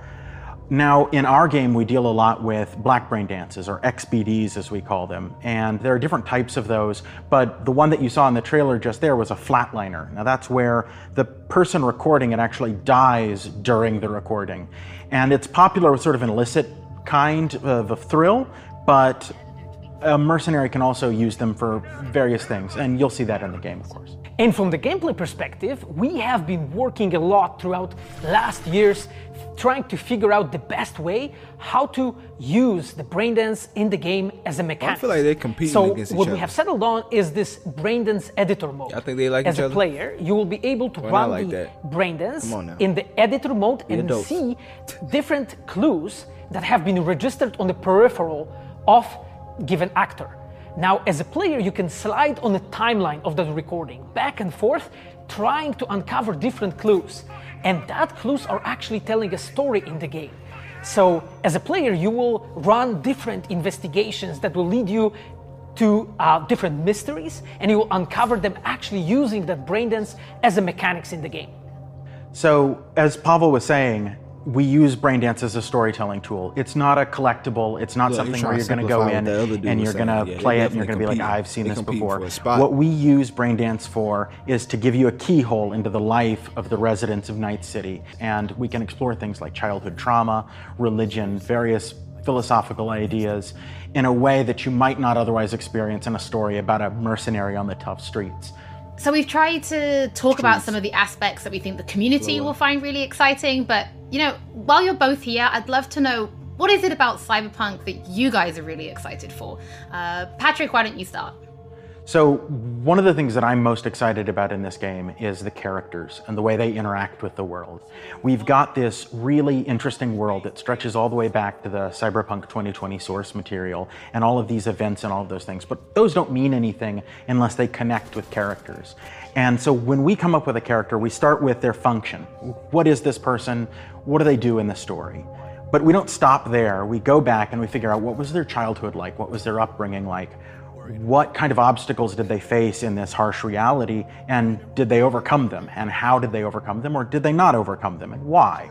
Now, in our game, we deal a lot with black brain dances, or XBDs as we call them. And there are different types of those, but the one that you saw in the trailer just there was a flatliner. Now, that's where the person recording it actually dies during the recording. And it's popular with sort of an illicit kind of a thrill, but a mercenary can also use them for various things, and you'll see that in the game, of course. And from the gameplay perspective, we have been working a lot throughout last years trying to figure out the best way how to use the braindance in the game as a mechanic. I feel like they're competing so against each what we have settled on is this braindance editor mode. I think they like as each a player, you will be able to Why run like the that? braindance Come on now. in the editor mode Be and adults. see different clues that have been registered on the peripheral of given actor. Now, as a player, you can slide on the timeline of that recording back and forth, trying to uncover different clues. And that clues are actually telling a story in the game. So, as a player, you will run different investigations that will lead you to uh, different mysteries, and you will uncover them actually using that braindance as a mechanics in the game. So, as Pavel was saying, we use Braindance as a storytelling tool. It's not a collectible. It's not Look, something he's where you're going to go in what the other dude and you're going to Yeah, play it and you're going to be like. I've seen They this before. for a spot. What we use Braindance for is to give you a keyhole into the life of the residents of Night City. And we can explore things like childhood trauma, religion, various philosophical ideas in a way that you might not otherwise experience in a story about a mercenary on the tough streets. So we've tried to talk about some of the aspects that we think the community will find really exciting, but you know, while you're both here, I'd love to know what is it about Cyberpunk that you guys are really excited for? Uh, Patrick, why don't you start? So, one of the things that I'm most excited about in this game is the characters and the way they interact with the world. We've got this really interesting world that stretches all the way back to the Cyberpunk 2020 source material and all of these events and all of those things, but those don't mean anything unless they connect with characters. And so, when we come up with a character, we start with their function. What is this person? What do they do in the story? But we don't stop there. We go back and we figure out what was their childhood like? What was their upbringing like? What kind of obstacles did they face in this harsh reality? And did they overcome them? And how did they overcome them? Or did they not overcome them? And why?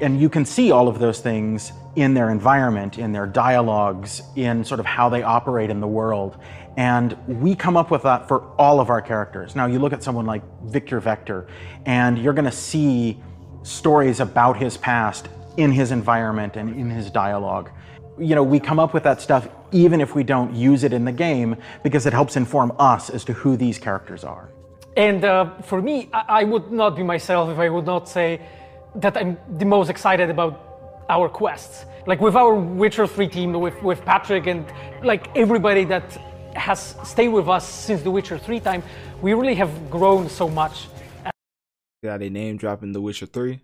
And you can see all of those things in their environment, in their dialogues, in sort of how they operate in the world. And we come up with that for all of our characters. Now, you look at someone like Victor Vector, and you're going to see stories about his past in his environment and in his dialogue. You know, we come up with that stuff even if we don't use it in the game because it helps inform us as to who these characters are. And uh, for me, I, I would not be myself if I would not say that I'm the most excited about our quests. Like with our Witcher 3 team, with, with Patrick and like everybody that has stayed with us since the Witcher 3 time, we really have grown so much. Got they name dropping The Witcher Three,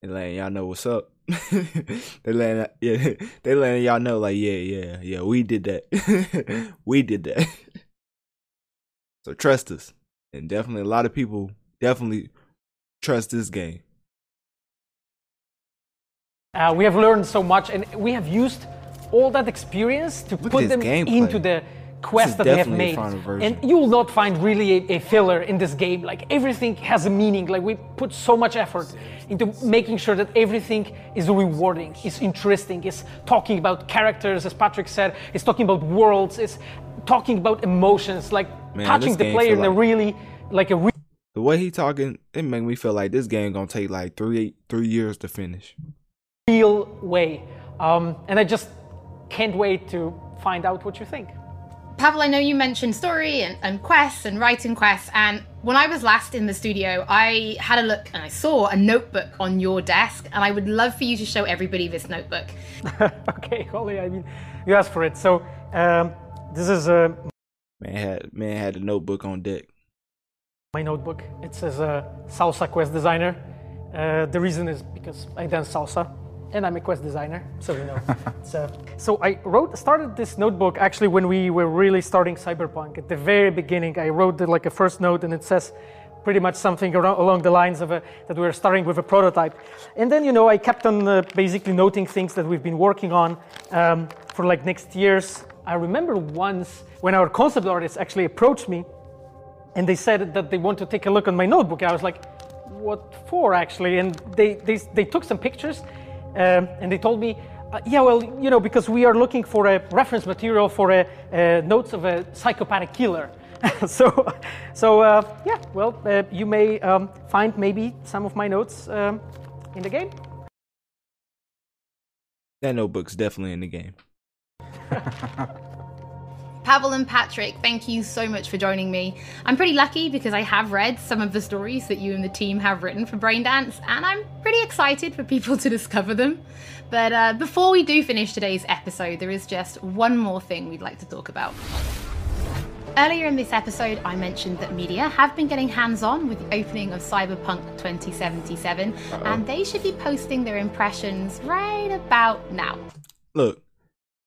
and letting y'all know what's up. They letting yeah, they letting y'all know like yeah yeah yeah we did that, we did that. so trust us, and definitely a lot of people definitely trust this game. Uh, we have learned so much, and we have used all that experience to at put them into the quest that we have made. And you will not find really a, a filler in this game. Like everything has a meaning. Like we put so much effort into making sure that everything is rewarding, is interesting, is talking about characters, as Patrick said, is talking about worlds, is talking about emotions, like Man, touching the player in a really, like a re- The way he talking, it make me feel like this game gonna take like three three years to finish. real way. Um, and I just can't wait to find out what you think. Pavel, I know you mentioned story and, and quests and writing quests, and when I was last in the studio, I had a look and I saw a notebook on your desk, and I would love for you to show everybody this notebook. okay, Holly, I mean, you asked for it. So, um, this is a. Man had man had a notebook on deck. My notebook. It says uh, Salsa Quest Designer. Uh, the reason is because I dance salsa and I'm a quest designer, so you know. so, so I wrote, started this notebook actually when we were really starting Cyberpunk. At the very beginning, I wrote the, like a first note, and it says pretty much something around, along the lines of a, that we were starting with a prototype. And then, you know, I kept on uh, basically noting things that we've been working on um, for like next years. I remember once when our concept artists actually approached me, and they said that they want to take a look on my notebook. I was like, what for actually? And they, they, they took some pictures um, and they told me, uh, yeah, well, you know, because we are looking for a reference material for a, a notes of a psychopathic killer. so, so uh, yeah, well, uh, you may um, find maybe some of my notes um, in the game. That notebook's definitely in the game. Pavel and Patrick, thank you so much for joining me. I'm pretty lucky because I have read some of the stories that you and the team have written for Braindance, and I'm pretty excited for people to discover them. But uh, before we do finish today's episode, there is just one more thing we'd like to talk about. Earlier in this episode, I mentioned that media have been getting hands on with the opening of Cyberpunk 2077, Uh-oh. and they should be posting their impressions right about now. Look,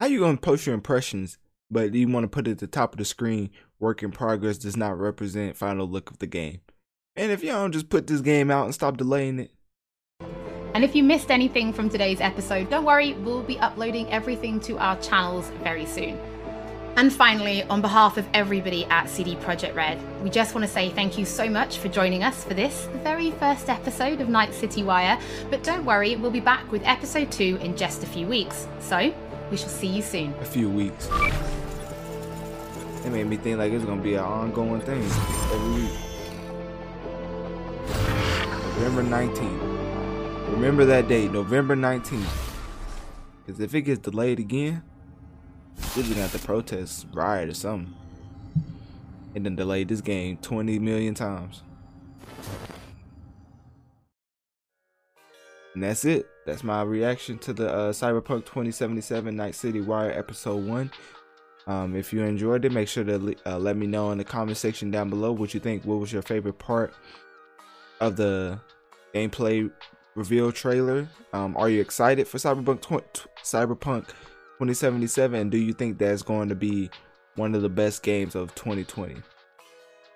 how are you gonna post your impressions but you want to put it at the top of the screen, work in progress does not represent final look of the game. And if y'all don't just put this game out and stop delaying it. And if you missed anything from today's episode, don't worry, we'll be uploading everything to our channels very soon. And finally, on behalf of everybody at CD Projekt Red, we just want to say thank you so much for joining us for this, very first episode of Night City Wire. But don't worry, we'll be back with episode 2 in just a few weeks. So, we shall see you soon. A few weeks. It made me think like it's gonna be an ongoing thing every week. November 19th. Remember that date, November 19th. Because if it gets delayed again, we're gonna have to protest, riot, or something. And then delay this game 20 million times. And that's it. That's my reaction to the uh, Cyberpunk 2077 Night City Wire Episode 1. Um, if you enjoyed it, make sure to uh, let me know in the comment section down below what you think. What was your favorite part of the gameplay reveal trailer? Um, are you excited for Cyberpunk Cyberpunk 2077? And do you think that's going to be one of the best games of 2020?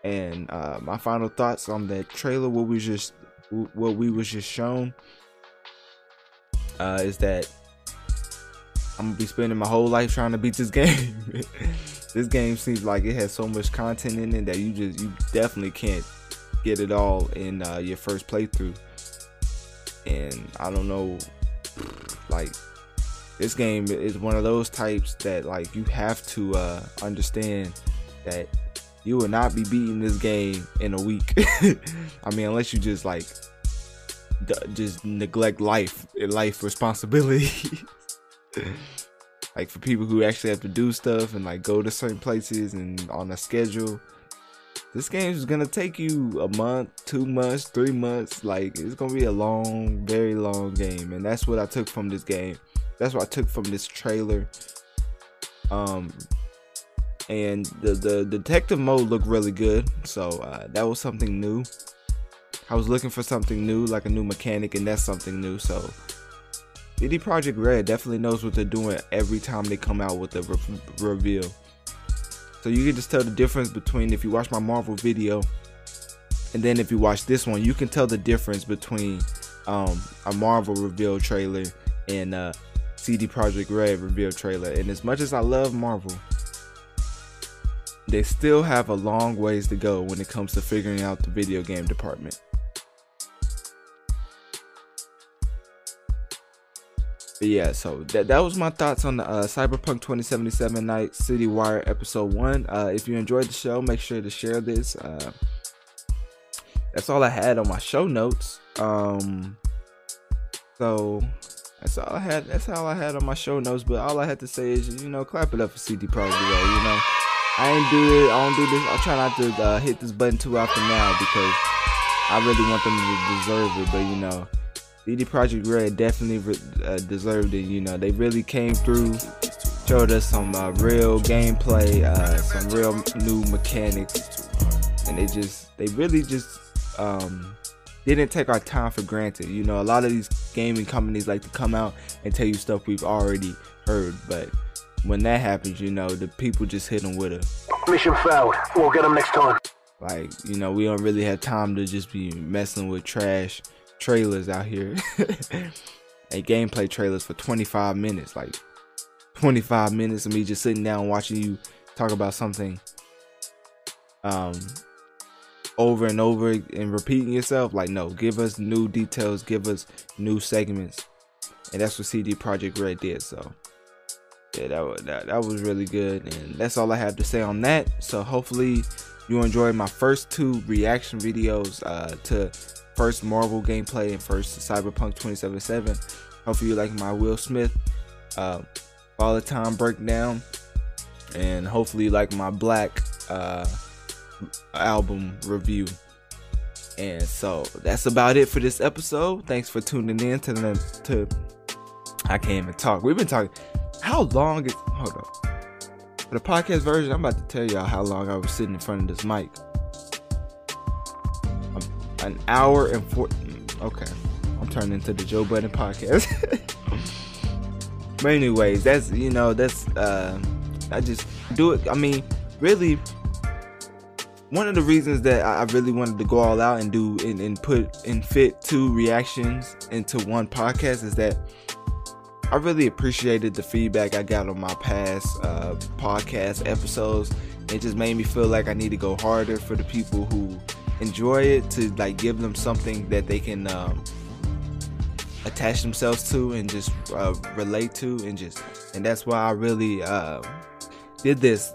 And uh, my final thoughts on that trailer, what we just what we was just shown, uh, is that I'm gonna be spending my whole life trying to beat this game. this game seems like it has so much content in it that you just you definitely can't get it all in uh, your first playthrough. And I don't know, like this game is one of those types that like you have to uh, understand that you will not be beating this game in a week. I mean, unless you just like d- just neglect life life responsibility. like for people who actually have to do stuff and like go to certain places and on a schedule this game is gonna take you a month two months three months. Like it's gonna be a long very long game and that's what i took from this game. That's what i took from this trailer. Um and the the detective mode looked really good so uh, that was something new. I was looking for something new like a new mechanic and that's something new so CD Projekt Red definitely knows what they're doing every time they come out with a re- reveal. So you can just tell the difference between if you watch my Marvel video and then if you watch this one, you can tell the difference between um, a Marvel reveal trailer and a CD Projekt Red reveal trailer. And as much as I love Marvel, they still have a long ways to go when it comes to figuring out the video game department. But yeah, so that that was my thoughts on the uh, Cyberpunk 2077 Night City Wire episode one. Uh, if you enjoyed the show, make sure to share this. Uh, that's all I had on my show notes. Um, so that's all I had. That's all I had on my show notes. But all I had to say is, you know, clap it up for CD Projekt, you know. I ain't do it. I don't do this. I try not to uh, hit this button too often now because I really want them to deserve it. But you know, CD Projekt Red definitely uh, deserved it. You know, they really came through, showed us some uh, real gameplay, uh, some real new mechanics, and they just, they really just um, didn't take our time for granted. You know, a lot of these gaming companies like to come out and tell you stuff we've already heard, but when that happens, you know, the people just hit them with a mission failed. We'll get them next time. Like, you know, we don't really have time to just be messing with trash trailers out here. and gameplay trailers for 25 minutes. Like, 25 minutes of me just sitting down watching you talk about something um over and over and repeating yourself like no give us new details give us new segments and that's what cd projekt red did so yeah, that, that, that was really good. And that's all I have to say on that. So hopefully you enjoyed my first two reaction videos uh, to first Marvel gameplay and first Cyberpunk 2077. Hopefully you like my Will Smith uh, all the time breakdown. And hopefully you like my 6LACK uh, album review. And so that's about it for this episode. Thanks for tuning in to the to I can't even talk. We've been talking how long is hold up. For the podcast version, I'm about to tell y'all how long I was sitting in front of this mic. An hour and four okay. I'm turning into the Joe Budden podcast. but anyways, that's you know, that's uh I just do it. I mean, really one of the reasons that I really wanted to go all out and do and, and put and fit two reactions into one podcast is that I really appreciated the feedback I got on my past uh, podcast episodes. It just made me feel like I need to go harder for the people who enjoy it to like give them something that they can um, attach themselves to and just uh, relate to and just and that's why I really uh, did this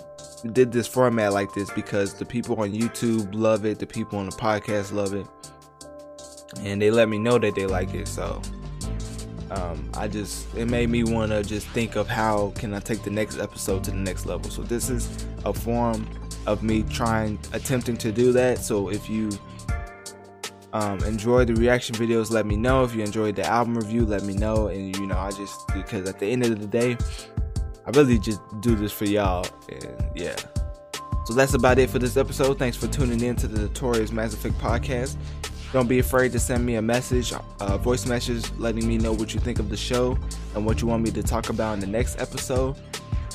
did this format like this because the people on YouTube love it, the people on the podcast love it, and they let me know that they like it. So um, I just it made me want to just think of how can I take the next episode to the next level. So this is a form of me trying attempting to do that. So if you um, enjoy the reaction videos, let me know. If you enjoyed the album review, let me know. And you know, I just because at the end of the day, I really just do this for y'all. And yeah. So that's about it for this episode. Thanks for tuning in to the Notorious Mass Effect podcast. Don't be afraid to send me a message, a voice message, letting me know what you think of the show and what you want me to talk about in the next episode.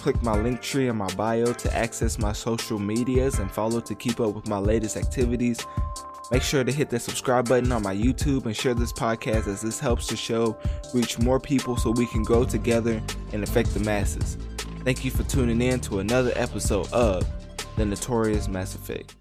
Click my Linktree in my bio to access my social medias and follow to keep up with my latest activities. Make sure to hit that subscribe button on my YouTube and share this podcast as this helps the show reach more people so we can grow together and affect the masses. Thank you for tuning in to another episode of The Notorious Mass Effect.